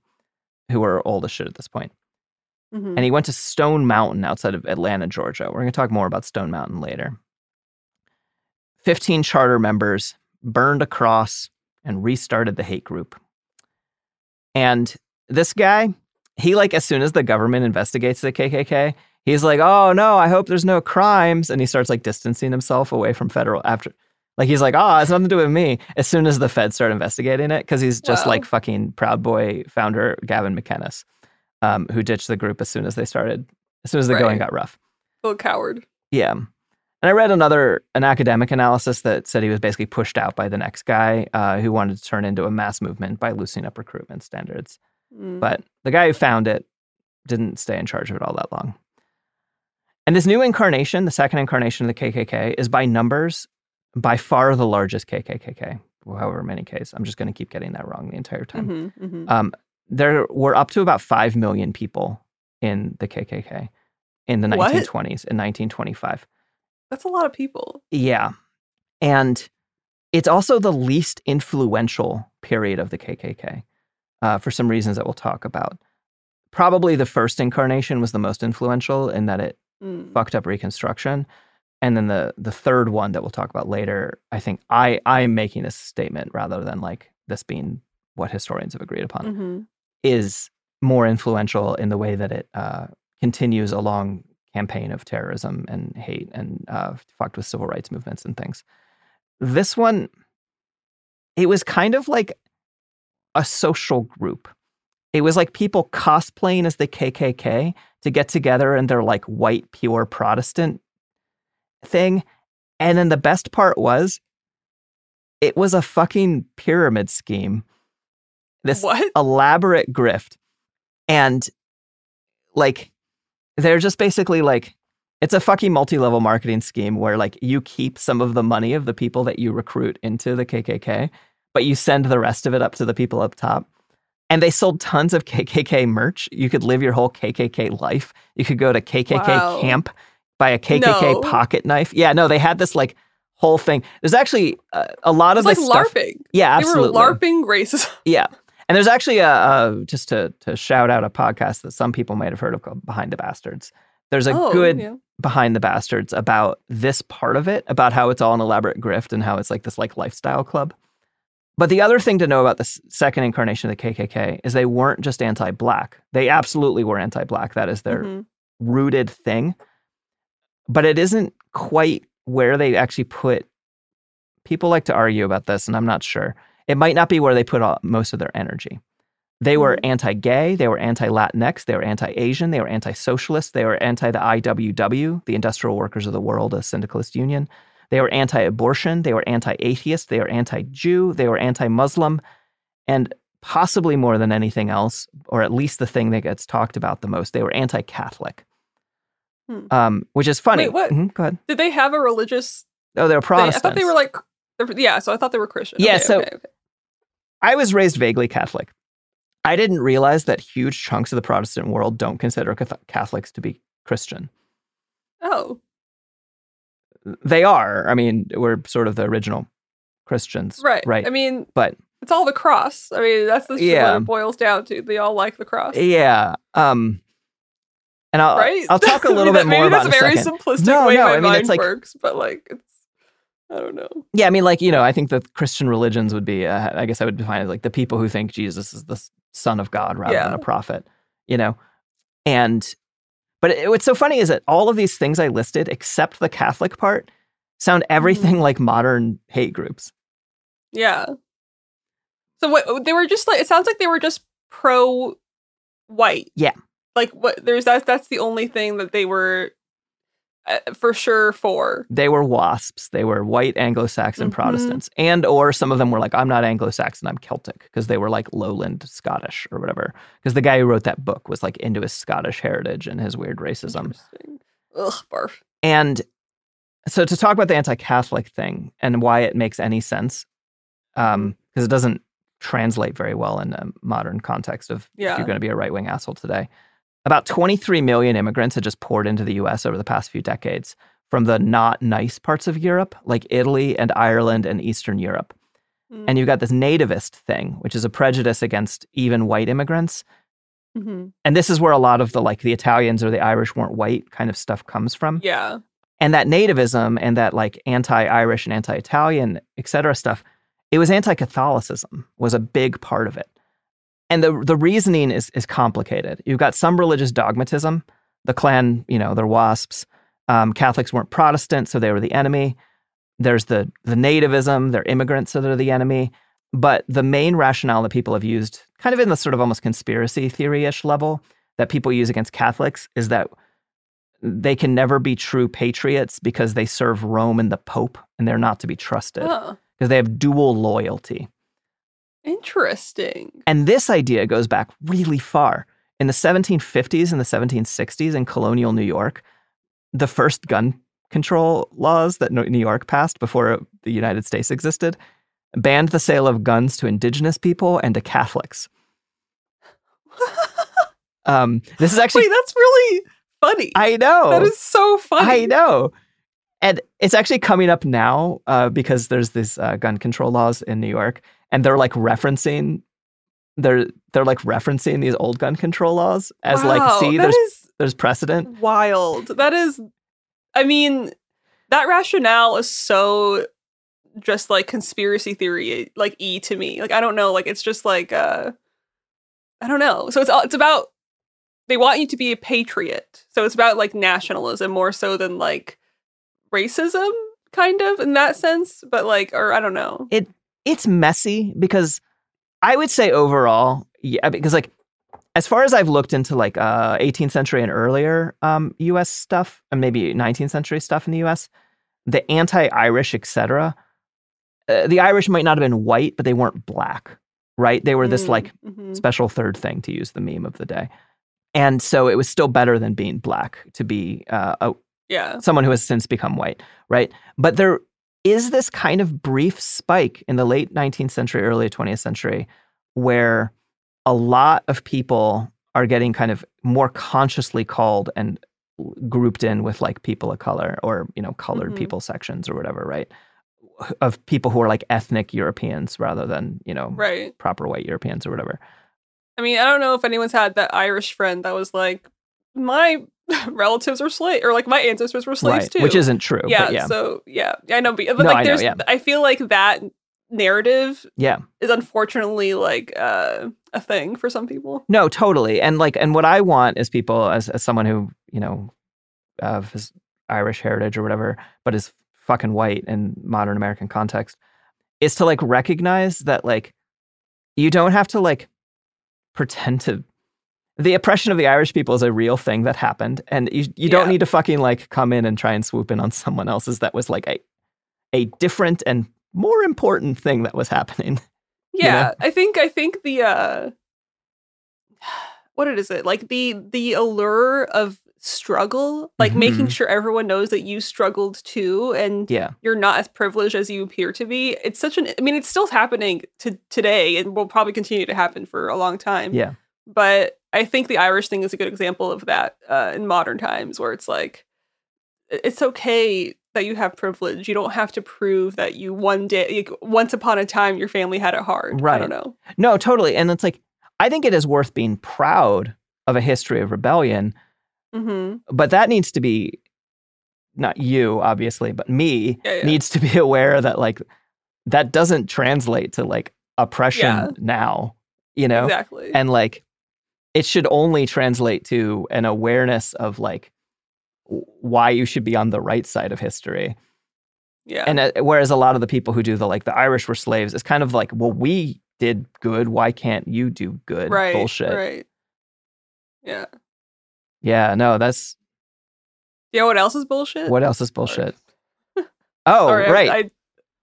who are old as shit at this point. Mhm. And he went to Stone Mountain outside of Atlanta, Georgia. We're going to talk more about Stone Mountain later. 15 charter members burned a cross and restarted the hate group. And this guy, he like as soon as the government investigates the KKK, he's like, "Oh no, I hope there's no crimes," and he starts like distancing himself away from federal after. Like he's like, "Oh, it's nothing to do with me." As soon as the feds start investigating it, because he's just Wow. like fucking Proud Boy founder Gavin McInnes, um, who ditched the group as soon as they started, as soon as the going got rough. Little coward. Yeah. And I read another an academic analysis that said he was basically pushed out by the next guy uh, who wanted to turn into a mass movement by loosening up recruitment standards. Mm. But the guy who found it didn't stay in charge of it all that long. And this new incarnation, the second incarnation of the KKK, is by numbers by far the largest KKK. However many Ks. I'm just going to keep getting that wrong the entire time. Mhm, mhm. Um, there were up to about 5 million people in the KKK in the What? 1920s, in 1925. That's a lot of people. Yeah. And it's also the least influential period of the KKK uh, for some reasons that we'll talk about. Probably the first incarnation was the most influential in that it Mm. fucked up Reconstruction. And then the the third one that we'll talk about later, I think I I am making this statement rather than like this being what historians have agreed upon, hmm is more influential in the way that it uh, continues a long campaign of terrorism and hate and uh, fucked with civil rights movements and things. This one, it was kind of like a social group. It was like people cosplaying as the KKK to get together in their like white pure Protestant thing. And then the best part was it was a fucking pyramid scheme. This What? elaborate grift. And like they're just basically like it's a fucking multi-level marketing scheme where like you keep some of the money of the people that you recruit into the KKK, but you send the rest of it up to the people up top. And they sold tons of KKK merch. You could live your whole KKK life. You could go to KKK Wow. camp, buy a KKK No. pocket knife. Yeah, no, they had this like whole thing. There's actually uh, a lot It's of like stuff. LARPing. Yeah, They were absolutely. LARPing racism. Yeah. And there's actually a, a just to to shout out a podcast that some people might have heard of called Behind the Bastards. There's a Oh, good yeah. Behind the Bastards about this part of it, about how it's all an elaborate grift and how it's like this like lifestyle club. But the other thing to know about the second incarnation of the KKK is they weren't just anti-black. They absolutely were anti-black. That is their Mhm. rooted thing. But it isn't quite where they actually put. People like to argue about this, and I'm not sure. It might not be where they put all, most of their energy. They were mm-hmm. anti gay, they were anti Latinx, they were anti Asian, they were anti socialist, they were anti the IWW, the Industrial Workers of the World, a syndicalist union. They were anti abortion, they were anti atheist, they were anti Jew, they were anti Muslim, and possibly more than anything else, or at least the thing that gets talked about the most, they were anti Catholic. Hmm. Um, which is funny. Wait, what? Mhm, go ahead. Did they have a religious? Oh, they're thing? I thought they were like, yeah. So I thought they were Christian. Yeah, Okay, so- okay, okay. I was raised vaguely Catholic. I didn't realize that huge chunks of the Protestant world don't consider Catholics to be Christian. oh, They are. I mean, we're sort of the original Christians. right, Right. I mean, but it's all the cross. I mean, that's the Yeah. what it boils down to. They all like the cross, yeah. Um, and I'll, right? I'll talk a little bit more maybe about that's a very second. simplistic No, way no, my I mean, mind it's like- works, but like, it's I don't know. Yeah, I mean, like you know, I think that Christian religions would be. Uh, I guess I would define it like the people who think Jesus is the Son of God rather than a prophet. You know, and but it, what's so funny is that all of these things I listed, except the Catholic part, sound Mm-hmm. everything like modern hate groups. Yeah. So what they were just like it sounds like they were just pro white. Yeah. Like what there's that that's the only thing that they were uh, for sure for. They were wasps. They were white Anglo-Saxon Mhm. Protestants, and or some of them were like, "I'm not Anglo-Saxon. I'm Celtic," because they were like lowland Scottish or whatever. Because the guy who wrote that book was like into his Scottish heritage and his weird racism. Ugh, barf. And so to talk about the anti-Catholic thing and why it makes any sense, um, because it doesn't translate very well in a modern context of if you're going to be a right-wing asshole today. About 23 million immigrants had just poured into the U.S. over the past few decades from the not nice parts of Europe, like Italy and Ireland and Eastern Europe. Mm. And you've got this nativist thing, which is a prejudice against even white immigrants. Mhm. And this is where a lot of the like the Italians or the Irish weren't white kind of stuff comes from Yeah. and that nativism and that like anti-irish and anti-italian et cetera stuff it was anti-catholicism was a big part of it and the the reasoning is is complicated. You've got some religious dogmatism. The Klan you know they're wasps. Um, catholics weren't protestant so they were the enemy. There's the the nativism. They're immigrants so they're the enemy. But the main rationale that people have used kind of in the sort of almost conspiracy theory-ish level that people use against catholics is that they can never be true patriots because they serve Rome and the Pope and they're not to be trusted because Huh. they have dual loyalty. Interesting. And this idea goes back really far. In the 1750s and the 1760s in colonial New York, the first gun control laws that New York passed before the United States existed banned the sale of guns to indigenous people and to Catholics. Um, this is actually Wait, that's really funny. I know. That is so funny. I know. And it's actually coming up now uh, because there's these uh, gun control laws in New York, and they're like referencing they're they're like referencing these old gun control laws as Wow, like see there's is there's precedent. wild. That is I mean that rationale is so just like conspiracy theory like e to me like i don't know like it's just like uh i don't know so it's it's about they want you to be a patriot so it's about like nationalism more so than like racism kind of in that sense but like or i don't know it it's messy because i would say overall yeah because like as far as i've looked into like uh 18th century and earlier um us stuff and maybe 19th century stuff in the us the anti-irish etc uh, the irish might not have been white but they weren't black right they were this Mm, like mhm. special third thing to use the meme of the day and so it was still better than being black to be uh, a, yeah someone who has since become white, right? But there is this kind of brief spike in the late 19th century, early 20th century, where a lot of people are getting kind of more consciously called and grouped in with like people of color or, you know, colored Mhm. people sections or whatever, right? Of people who are like ethnic Europeans rather than, you know, right proper white Europeans or whatever. i mean i don't know if anyone's had that irish friend that was like my relatives are slaves or like my ancestors were slaves right. too Which isn't true. yeah, But yeah. so yeah i know but, but No, like I know, there's yeah. i feel like that narrative yeah. is unfortunately like uh, a thing for some people No, totally. And like, and what I want is people, as as someone who you know, of his Irish heritage or whatever, but is fucking white in modern American context, is to like recognize that like you don't have to like pretend to. The oppression of the Irish people is a real thing that happened, and you you don't Yeah. need to fucking like come in and try and swoop in on someone else's that was like a a different and more important thing that was happening. You yeah know? i think i think the uh what it is it like the the allure of struggle like making Mhm. sure everyone knows that you struggled too and Yeah. you're not as privileged as you appear to be it's such an i mean it's still happening to today and will probably continue to happen for a long time Yeah. but i think the irish thing is a good example of that uh, in modern times where it's like it's okay that you have privilege you don't have to prove that you one day like, once upon a time your family had it hard i Right. don't know No, totally. And it's like, I think it is worth being proud of a history of rebellion, hmm but that needs to be not you, obviously, but me Yeah, yeah. needs to be aware that like that doesn't translate to like oppression Yeah. now, you know? exactly And like it should only translate to an awareness of like why you should be on the right side of history. yeah And uh, whereas a lot of the people who do the like the Irish were slaves, it's kind of like, well, we did good. Why can't you do good? right Bullshit. right yeah Yeah, no, that's you know what else is bullshit what else is bullshit. Oh, Sorry, I- right. I,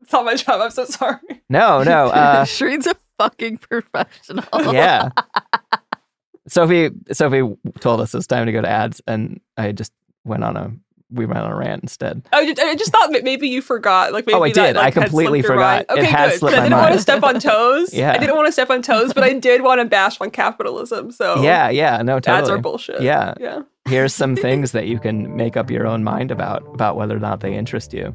it's not my job i'm so sorry no, no. Uh, Shereen's a fucking professional. yeah. Sophie, Sophie told us it's time to go to ads, and I just went on a we went on a rant instead. I just, I just thought maybe you forgot. Like maybe Oh, I that, did. like, I completely forgot. mind. It Okay, good. I didn't want to step on toes. Yeah. I didn't want to step on toes, but I did want to bash on capitalism. So Yeah, yeah, no, totally. ads are bullshit. Yeah. yeah. Here's some things that you can make up your own mind about about whether or not they interest you.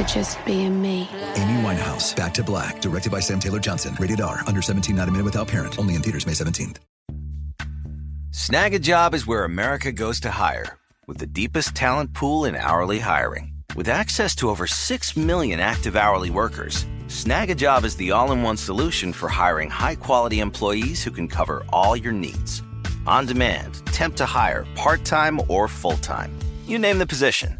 for just being me. Amy Winehouse, Back to Black, directed by Sam Taylor Johnson. Rated R, under 17, not a minute without parent. Only in theaters May 17th. Snagajob is where America goes to hire, with the deepest talent pool in hourly hiring. With access to over 6 million active hourly workers, Snagajob is the all in one solution for hiring high quality employees who can cover all your needs. On demand, temp to hire, part time or full time. You name the position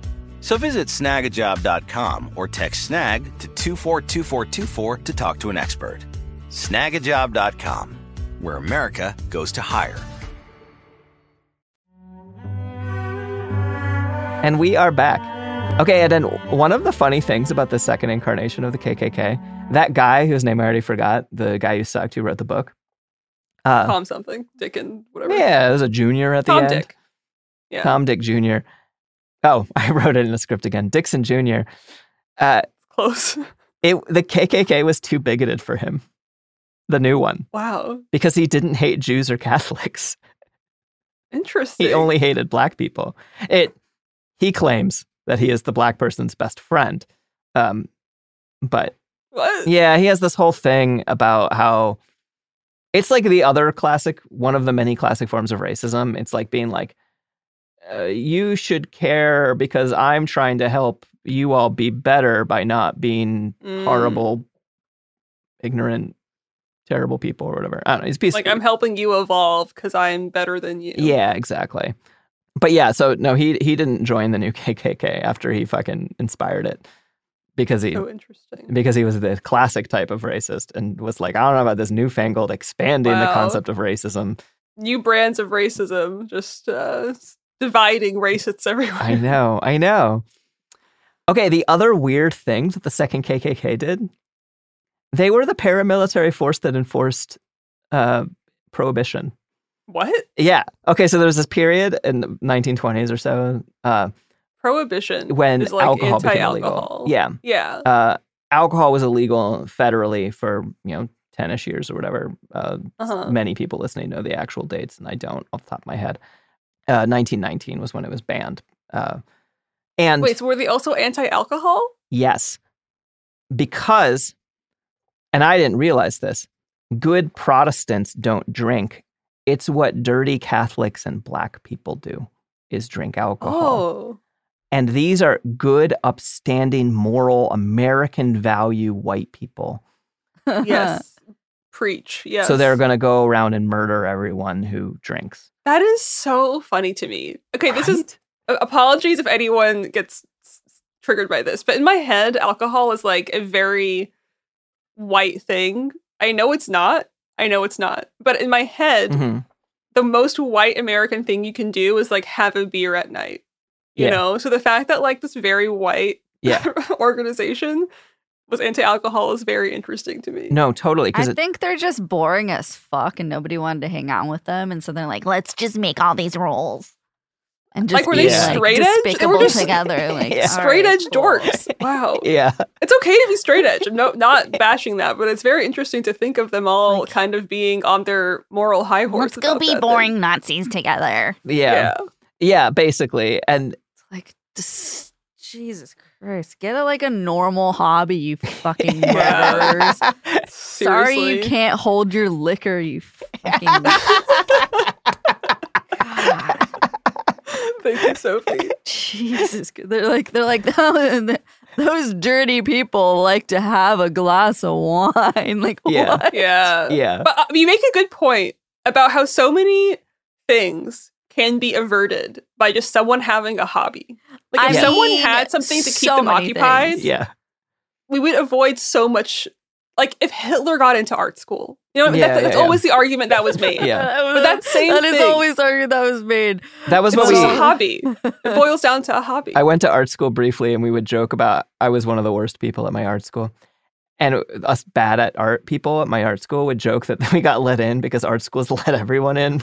So visit snagajob.com or text snag to 242424 to talk to an expert. Snagajob.com, where America goes to hire. And we are back. Okay, and then one of the funny things about the second incarnation of the KKK, that guy whose name I already forgot, the guy who sucked who wrote the book. Uh, Tom something, Dick and whatever. yeah, there's a junior at the Tom end. Tom Dick. Yeah. Tom Dick Jr. Oh, I wrote it in the script again. Dixon Jr. Uh, Close. it the KKK was too bigoted for him. The new one Wow. because he didn't hate Jews or Catholics. Interesting. He only hated black people. It he claims that he is the black person's best friend. Um, but What? yeah, he has this whole thing about how it's like the other classic, one of the many classic forms of racism. It's like being like, uh, you should care because I'm trying to help you all be better by not being Mm. horrible, ignorant, terrible people or whatever. I don't know. He's a piece Like I'm helping you evolve because I'm better than you. yeah, exactly. But yeah, so no, he he didn't join the new KKK after he fucking inspired it because he So interesting. because he was the classic type of racist and was like, I don't know about this newfangled expanding the concept of racism. New brands of racism, just uh, dividing racists everywhere. I know, I know. Okay, the other weird thing that the second KKK did, they were the paramilitary force that enforced uh, prohibition. What? Yeah. Okay, so there was this period in the 1920s or so uh, Prohibition when like alcohol became illegal. Yeah. Yeah. uh, alcohol was illegal federally for you know 10ish years or whatever uh, Uh-huh. many people listening know the actual dates and i don't off the top of my head uh, 1919 was when it was banned uh, and Wait, so were they also anti-alcohol? yes because and i didn't realize this good protestants don't drink it's what dirty catholics and black people do is drink alcohol Oh. and these are good, upstanding, moral, American value white people. Yes. Preach. Yes. So they're going to go around and murder everyone who drinks. That is so funny to me. Okay, this is apologies if anyone gets triggered by this, but in my head, alcohol is like a very white thing. I know it's not. I know it's not. But in my head, Mhm. the most white American thing you can do is like have a beer at night. You Yeah. know? So the fact that like this very white Yeah. organization was anti-alcohol is very interesting to me. No, totally. I it, think they're just boring as fuck and nobody wanted to hang out with them. And so they're like, let's just make all these rules. And just Like, were they like, straight edge? They were despicable just- together. Like, Yeah. Straight right, edge cool. dorks. Wow. yeah. It's okay to be straight edge. I'm no, not bashing that, but it's very interesting to think of them all kind of being on their moral high horse. Let's go be that thing. boring Nazis together. Yeah. Yeah. basically. And Like, this, Jesus Christ. Get a, like a normal hobby, you fucking Yeah. murderers. Sorry you can't hold your liquor, you fucking. God. Thank you, Sophie. Jesus, they're like they're like those dirty people like to have a glass of wine. Like Yeah. what? Yeah. yeah. But uh, you make a good point about how so many things can be averted by just someone having a hobby. Like if I someone had something to keep so them occupied, things. yeah. we would avoid so much. Like if Hitler got into art school, you know, Yeah, that's, that's yeah, yeah. always the argument that was made. Yeah. But that same that is thing- always argument that was made. That was It's what just we. a hobby. It boils down to a hobby. I went to art school briefly and we would joke about I was one of the worst people at my art school. And us bad at art people at my art school would joke that we got let in because art schools let everyone in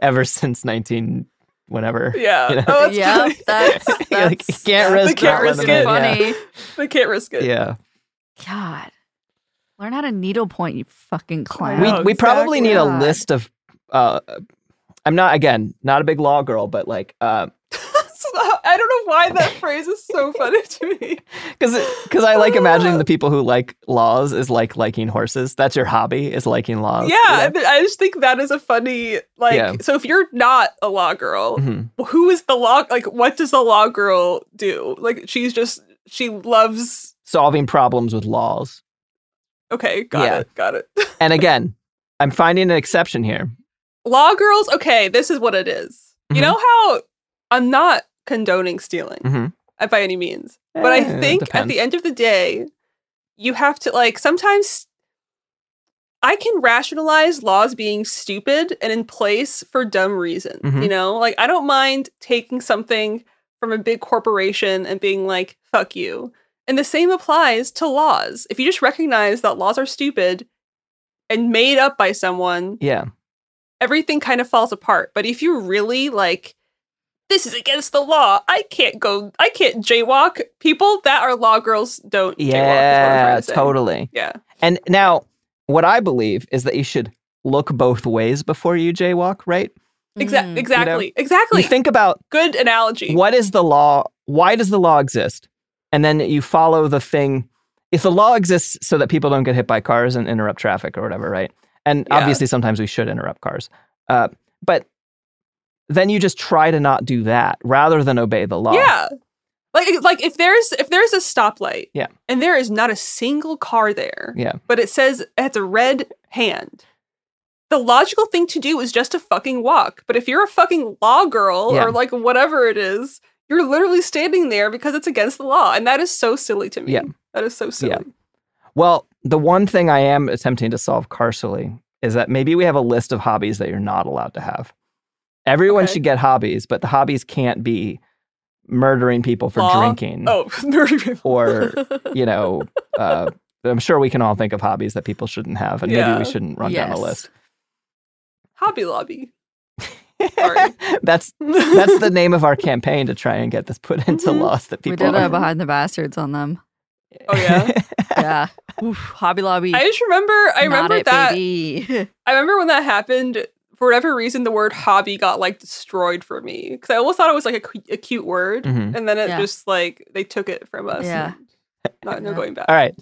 ever since 19 whenever. yeah. You know? Oh, that's yeah, funny. that's, that's like, can't risk They can't risk it. in, yeah. they can't risk it. Yeah. God, learn how to needlepoint, you fucking clown. We know, we probably need a list of uh I'm not again, not a big law girl, but like uh I don't know why that phrase is so funny to me. cuz I like imagining the people who like laws is like liking horses. That's your hobby is liking laws. Yeah, I I just think that is a funny like. Yeah. So if you're not a law girl, Mhm. who is the law? Like, what does the law girl do? Like, she's just she loves. Solving problems with laws. Okay, got Yeah. it. Got it. And again, I'm finding an exception here. Law girls, okay, this is what it is. You Mhm. know how I'm not condoning stealing hmm uh, by any means, but I think at the end of the day, you have to like sometimes I can rationalize laws being stupid and in place for dumb reasons. Mhm. You know, like I don't mind taking something from a big corporation and being like, fuck you. And the same applies to laws. If you just recognize that laws are stupid and made up by someone, Yeah. everything kind of falls apart. But if you really like, this is against the law, I can't go, I can't jaywalk. People that are law girls don't jaywalk. is what I'm Yeah, trying totally. Yeah. And now, what I believe is that you should look both ways before you jaywalk, right? Exa- exactly. exactly. You think about Good analogy. what is the law? Why does the law exist? And then you follow the thing. If the law exists so that people don't get hit by cars and interrupt traffic or whatever, right? And Yeah. obviously, sometimes we should interrupt cars. Uh, but then you just try to not do that rather than obey the law. Yeah. Like like if there's if there's a stoplight Yeah. and there is not a single car there, Yeah. but it says it's a red hand. The logical thing to do is just to fucking walk. But if you're a fucking law girl Yeah. or like whatever it is, you're literally standing there because it's against the law. And that is so silly to me. Yeah. That is so silly. Yeah. Well, the one thing I am attempting to solve carceally is that maybe we have a list of hobbies that you're not allowed to have. Everyone Okay. should get hobbies, but the hobbies can't be murdering people for Law? drinking Oh, murder people. or, you know, uh, I'm sure we can all think of hobbies that people shouldn't have, and maybe we shouldn't run down a list. Hobby Lobby. Sorry. that's that's the name of our campaign to try and get this put into Mhm. laws that people. We people. did a are- behind the bastards on them. Oh yeah. Yeah. Oof, Hobby Lobby. I just remember I remember it, that baby. I remember when that happened. For whatever reason, the word hobby got like destroyed for me because I almost thought it was like a, cu- a cute word, Mhm. and then it Yeah. just like they took it from us. Yeah. and Not, no Yeah. going back. All right.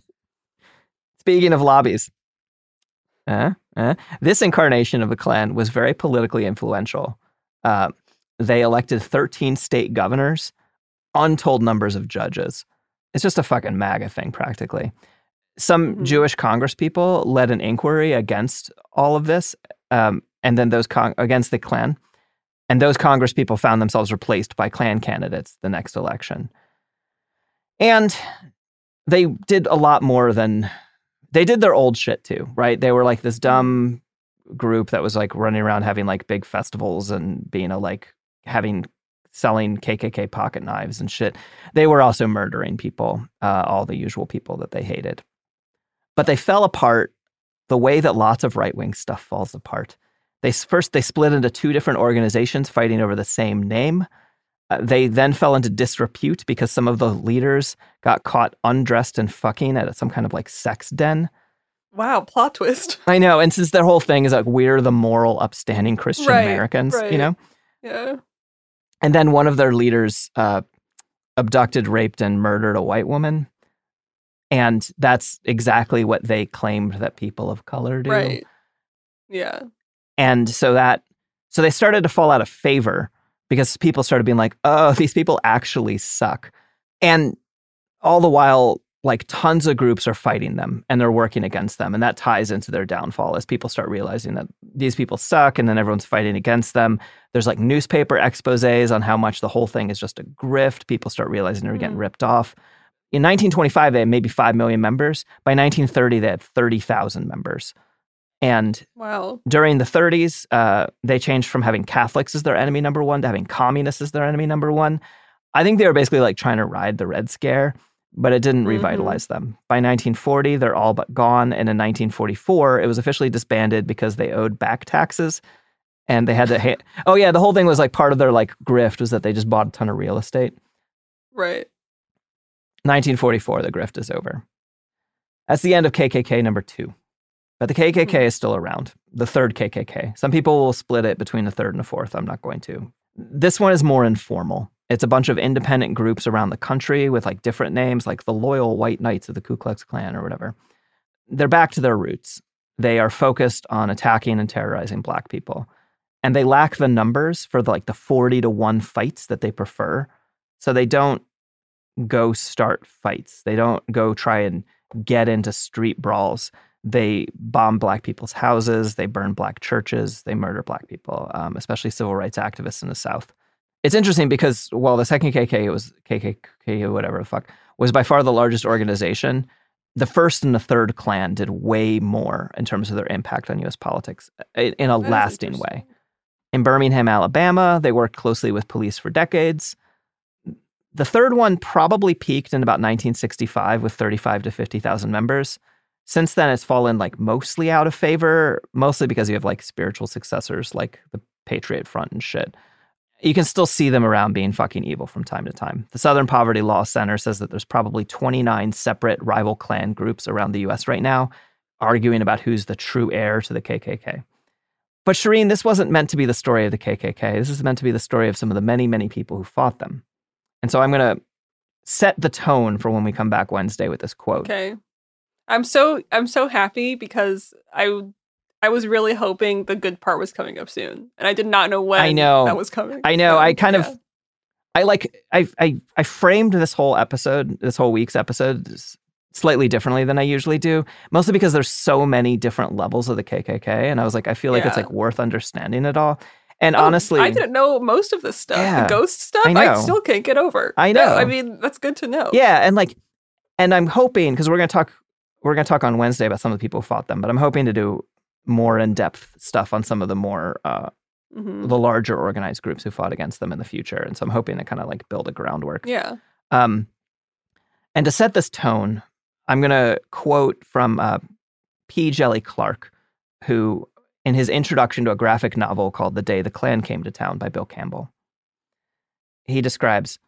Speaking of lobbies, uh, uh, this incarnation of the Klan was very politically influential. Uh, they elected 13 state governors, untold numbers of judges. It's just a fucking MAGA thing, practically. Some Mhm. Jewish Congress people led an inquiry against all of this, um, and then those con- against the Klan. And those Congress people found themselves replaced by Klan candidates the next election. And they did a lot more than they did their old shit too, right? They were like this dumb group that was like running around having like big festivals and being a like having selling KKK pocket knives and shit. They were also murdering people, uh, all the usual people that they hated. But they fell apart the way that lots of right wing stuff falls apart. They first they split into two different organizations fighting over the same name. Uh, they then fell into disrepute because some of the leaders got caught undressed and fucking at some kind of like sex den. Wow, plot twist. I know, and since their whole thing is like we're the moral, upstanding Christian Right, Americans, you know. Yeah. And then one of their leaders uh, abducted, raped, and murdered a white woman, and that's exactly what they claimed that people of color do. Right. Yeah. And so that so they started to fall out of favor because people started being like, "Oh, these people actually suck." And all the while like tons of groups are fighting them and they're working against them and that ties into their downfall as people start realizing that these people suck and then everyone's fighting against them. There's like newspaper exposés on how much the whole thing is just a grift. People start realizing they're getting Mhm. ripped off. In 1925 they had maybe 5 million members. By 1930 they had 30,000 members. And Wow. during the 30s, uh, they changed from having Catholics as their enemy number one to having communists as their enemy number one. I think they were basically like trying to ride the Red Scare, but it didn't Mhm. revitalize them. By 1940, they're all but gone. And in 1944, it was officially disbanded because they owed back taxes. And they had to, ha- oh, yeah, the whole thing was like part of their like grift was that they just bought a ton of real estate. Right. 1944, the grift is over. That's the end of KKK number two. But the KKK hmm. is still around, the third KKK. Some people will split it between the third and the fourth. I'm not going to. This one is more informal. It's a bunch of independent groups around the country with like different names, like the Loyal White Knights of the Ku Klux Klan or whatever. They're back to their roots. They are focused on attacking and terrorizing black people. And they lack the numbers for the, like the 40 to 1 fights that they prefer. So they don't go start fights. They don't go try and get into street brawls. They bomb black people's houses, they burn black churches, they murder black people, um, especially civil rights activists in the South. It's interesting because while the second KKK was KKK or whatever the fuck was by far the largest organization, the first and the third Klan did way more in terms of their impact on U.S. politics uh, in, a That lasting way. In Birmingham, Alabama, they worked closely with police for decades. The third one probably peaked in about 1965 with 35 to 50,000 members. Since then, it's fallen like mostly out of favor, mostly because you have like spiritual successors like the Patriot Front and shit. You can still see them around being fucking evil from time to time. The Southern Poverty Law Center says that there's probably 29 separate rival Klan groups around the US right now arguing about who's the true heir to the KKK. But Shereen, this wasn't meant to be the story of the KKK. This is meant to be the story of some of the many, many people who fought them. And so I'm going to set the tone for when we come back Wednesday with this quote. Okay. I'm so I'm so happy because I I was really hoping the good part was coming up soon, and I did not know when I know. that was coming. I know. So, I kind yeah. of, I like, I, I, I framed this whole episode, this whole week's episode, slightly differently than I usually do. Mostly because there's so many different levels of the KKK, and I was like, I feel like it's like worth understanding it all. And Oh, honestly, I didn't know most of this stuff. Yeah. the ghost stuff, I I, still can't get over. I No, know. I mean, that's good to know. Yeah, and like, and I'm hoping because we're gonna talk, we're gonna talk on Wednesday about some of the people who fought them, but I'm hoping to do more in depth stuff on some of the more uh, Mhm. the larger organized groups who fought against them in the future, and so I'm hoping to kind of like build a groundwork. Yeah. Um, and to set this tone, I'm gonna quote from uh, P. Djèlí Clark, who in his introduction to a graphic novel called "The Day the Klan Came to Town" by Bill Campbell. He describes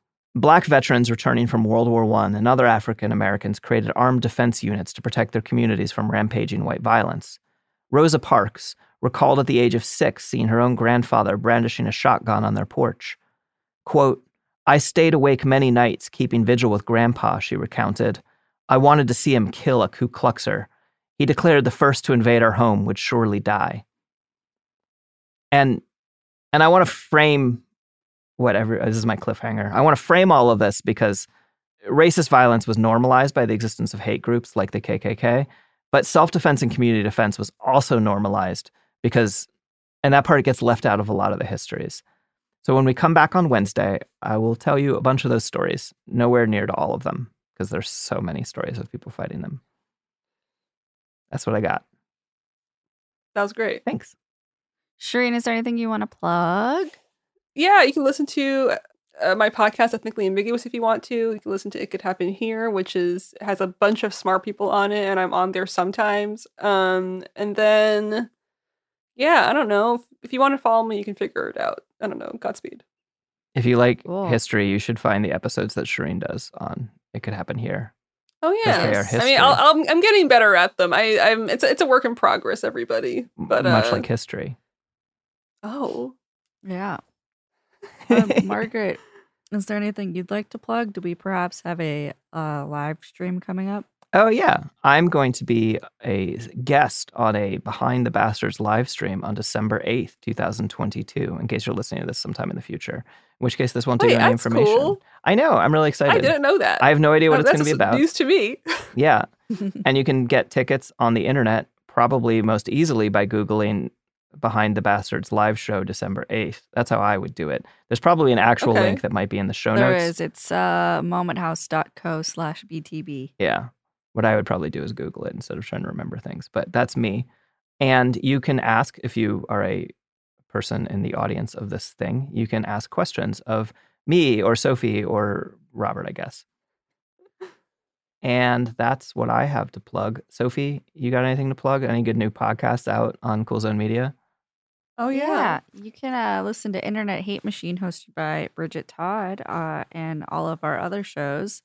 Black veterans returning from World War I and other African Americans created armed defense units to protect their communities from rampaging white violence. Rosa Parks recalled at the age of six seeing her own grandfather brandishing a shotgun on their porch. Quote, I stayed awake many nights keeping vigil with Grandpa, she recounted. I wanted to see him kill a Ku Kluxer. He declared the first to invade our home would surely die. And and I want to frame whatever this is my cliffhanger. I want to frame all of this because racist violence was normalized by the existence of hate groups like the KKK, but self-defense and community defense was also normalized because and that part gets left out of a lot of the histories. So when we come back on Wednesday, I will tell you a bunch of those stories, nowhere near to all of them because there's so many stories of people fighting them. That's what I got. That was great. Thanks. Shereen, is there anything you want to plug? Yeah, you can listen to uh, my podcast, Ethnically Ambiguous, if you want to. You can listen to It Could Happen Here, which is has a bunch of smart people on it, and I'm on there sometimes. Um, and then, yeah, I don't know. If, if you want to follow me, you can figure it out. I don't know. Godspeed. If you like Cool. history, you should find the episodes that Shereen does on It Could Happen Here. Oh yeah. I mean, I'll, I'll, I'm getting better at them. I, I'm. It's a, it's a work in progress, everybody. But much uh, like history. oh, Yeah. Um, Margaret, is there anything you'd like to plug? Do we perhaps have a uh, live stream coming up? Oh, yeah. I'm going to be a guest on a Behind the Bastards live stream on December 8th, 2022, in case you're listening to this sometime in the future. In which case, this won't Wait, you any that's information. cool. I know. I'm really excited. I didn't know that. I have no idea what Oh, it's going to be about. News to me. Yeah. and you can get tickets on the internet probably most easily by Googling Behind the Bastards live show December 8th. That's how I would do it. There's probably an actual Okay. link that might be in the show There notes. is. It's uh, momenthouse.co slash BTB. Yeah. What I would probably do is Google it instead of trying to remember things. But that's me. And you can ask if you are a person in the audience of this thing, you can ask questions of me or Sophie or Robert, I guess. And that's what I have to plug. Sophie, you got anything to plug? Any good new podcasts out on Cool Zone Media? Oh yeah. You can uh, listen to Internet Hate Machine hosted by Bridget Todd uh, and all of our other shows.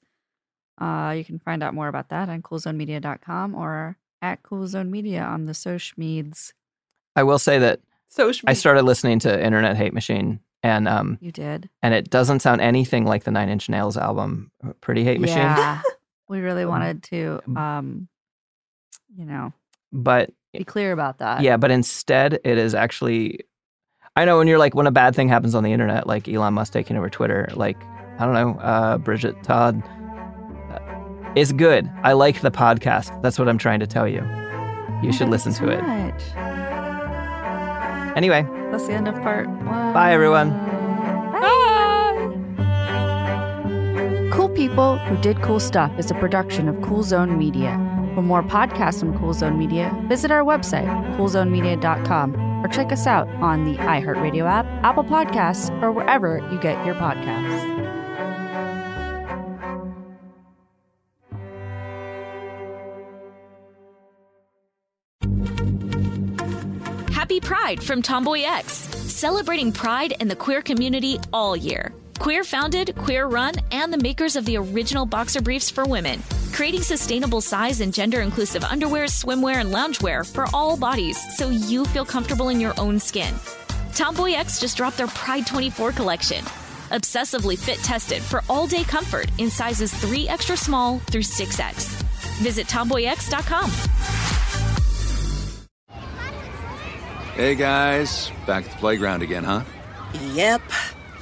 Uh, you can find out more about that on coolzonemedia.com or at Cool Zone Media on the social medias. I will say that So I started listening to Internet Hate Machine and um You did. and it doesn't sound anything like the Nine Inch Nails album, Pretty Hate Machine. Yeah. we really wanted to, um, you know, But be clear about that. Yeah, but instead, it is actually. I know when you're like when a bad thing happens on the internet, like Elon Musk taking over Twitter, like I don't know, uh, Bridget Todd. uh, It's good. I like the podcast. That's what I'm trying to tell you. You should listen to it. Anyway, That's the end of part one. bye everyone. People Who Did Cool Stuff is a production of Cool Zone Media. For more podcasts from Cool Zone Media, visit our website, coolzonemedia.com, or check us out on the iHeartRadio app, Apple Podcasts, or wherever you get your podcasts. Happy Pride from TomboyX, celebrating pride and the queer community all year. Queer founded, queer run, and the makers of the original boxer briefs for women, creating sustainable size and gender inclusive underwear, swimwear, and loungewear for all bodies so you feel comfortable in your own skin. TomboyX just dropped their Pride 24 collection. Obsessively fit tested for all day comfort in sizes 3 extra small through 6X. Visit tomboyx.com. Hey guys, back at the playground again, huh? Yep.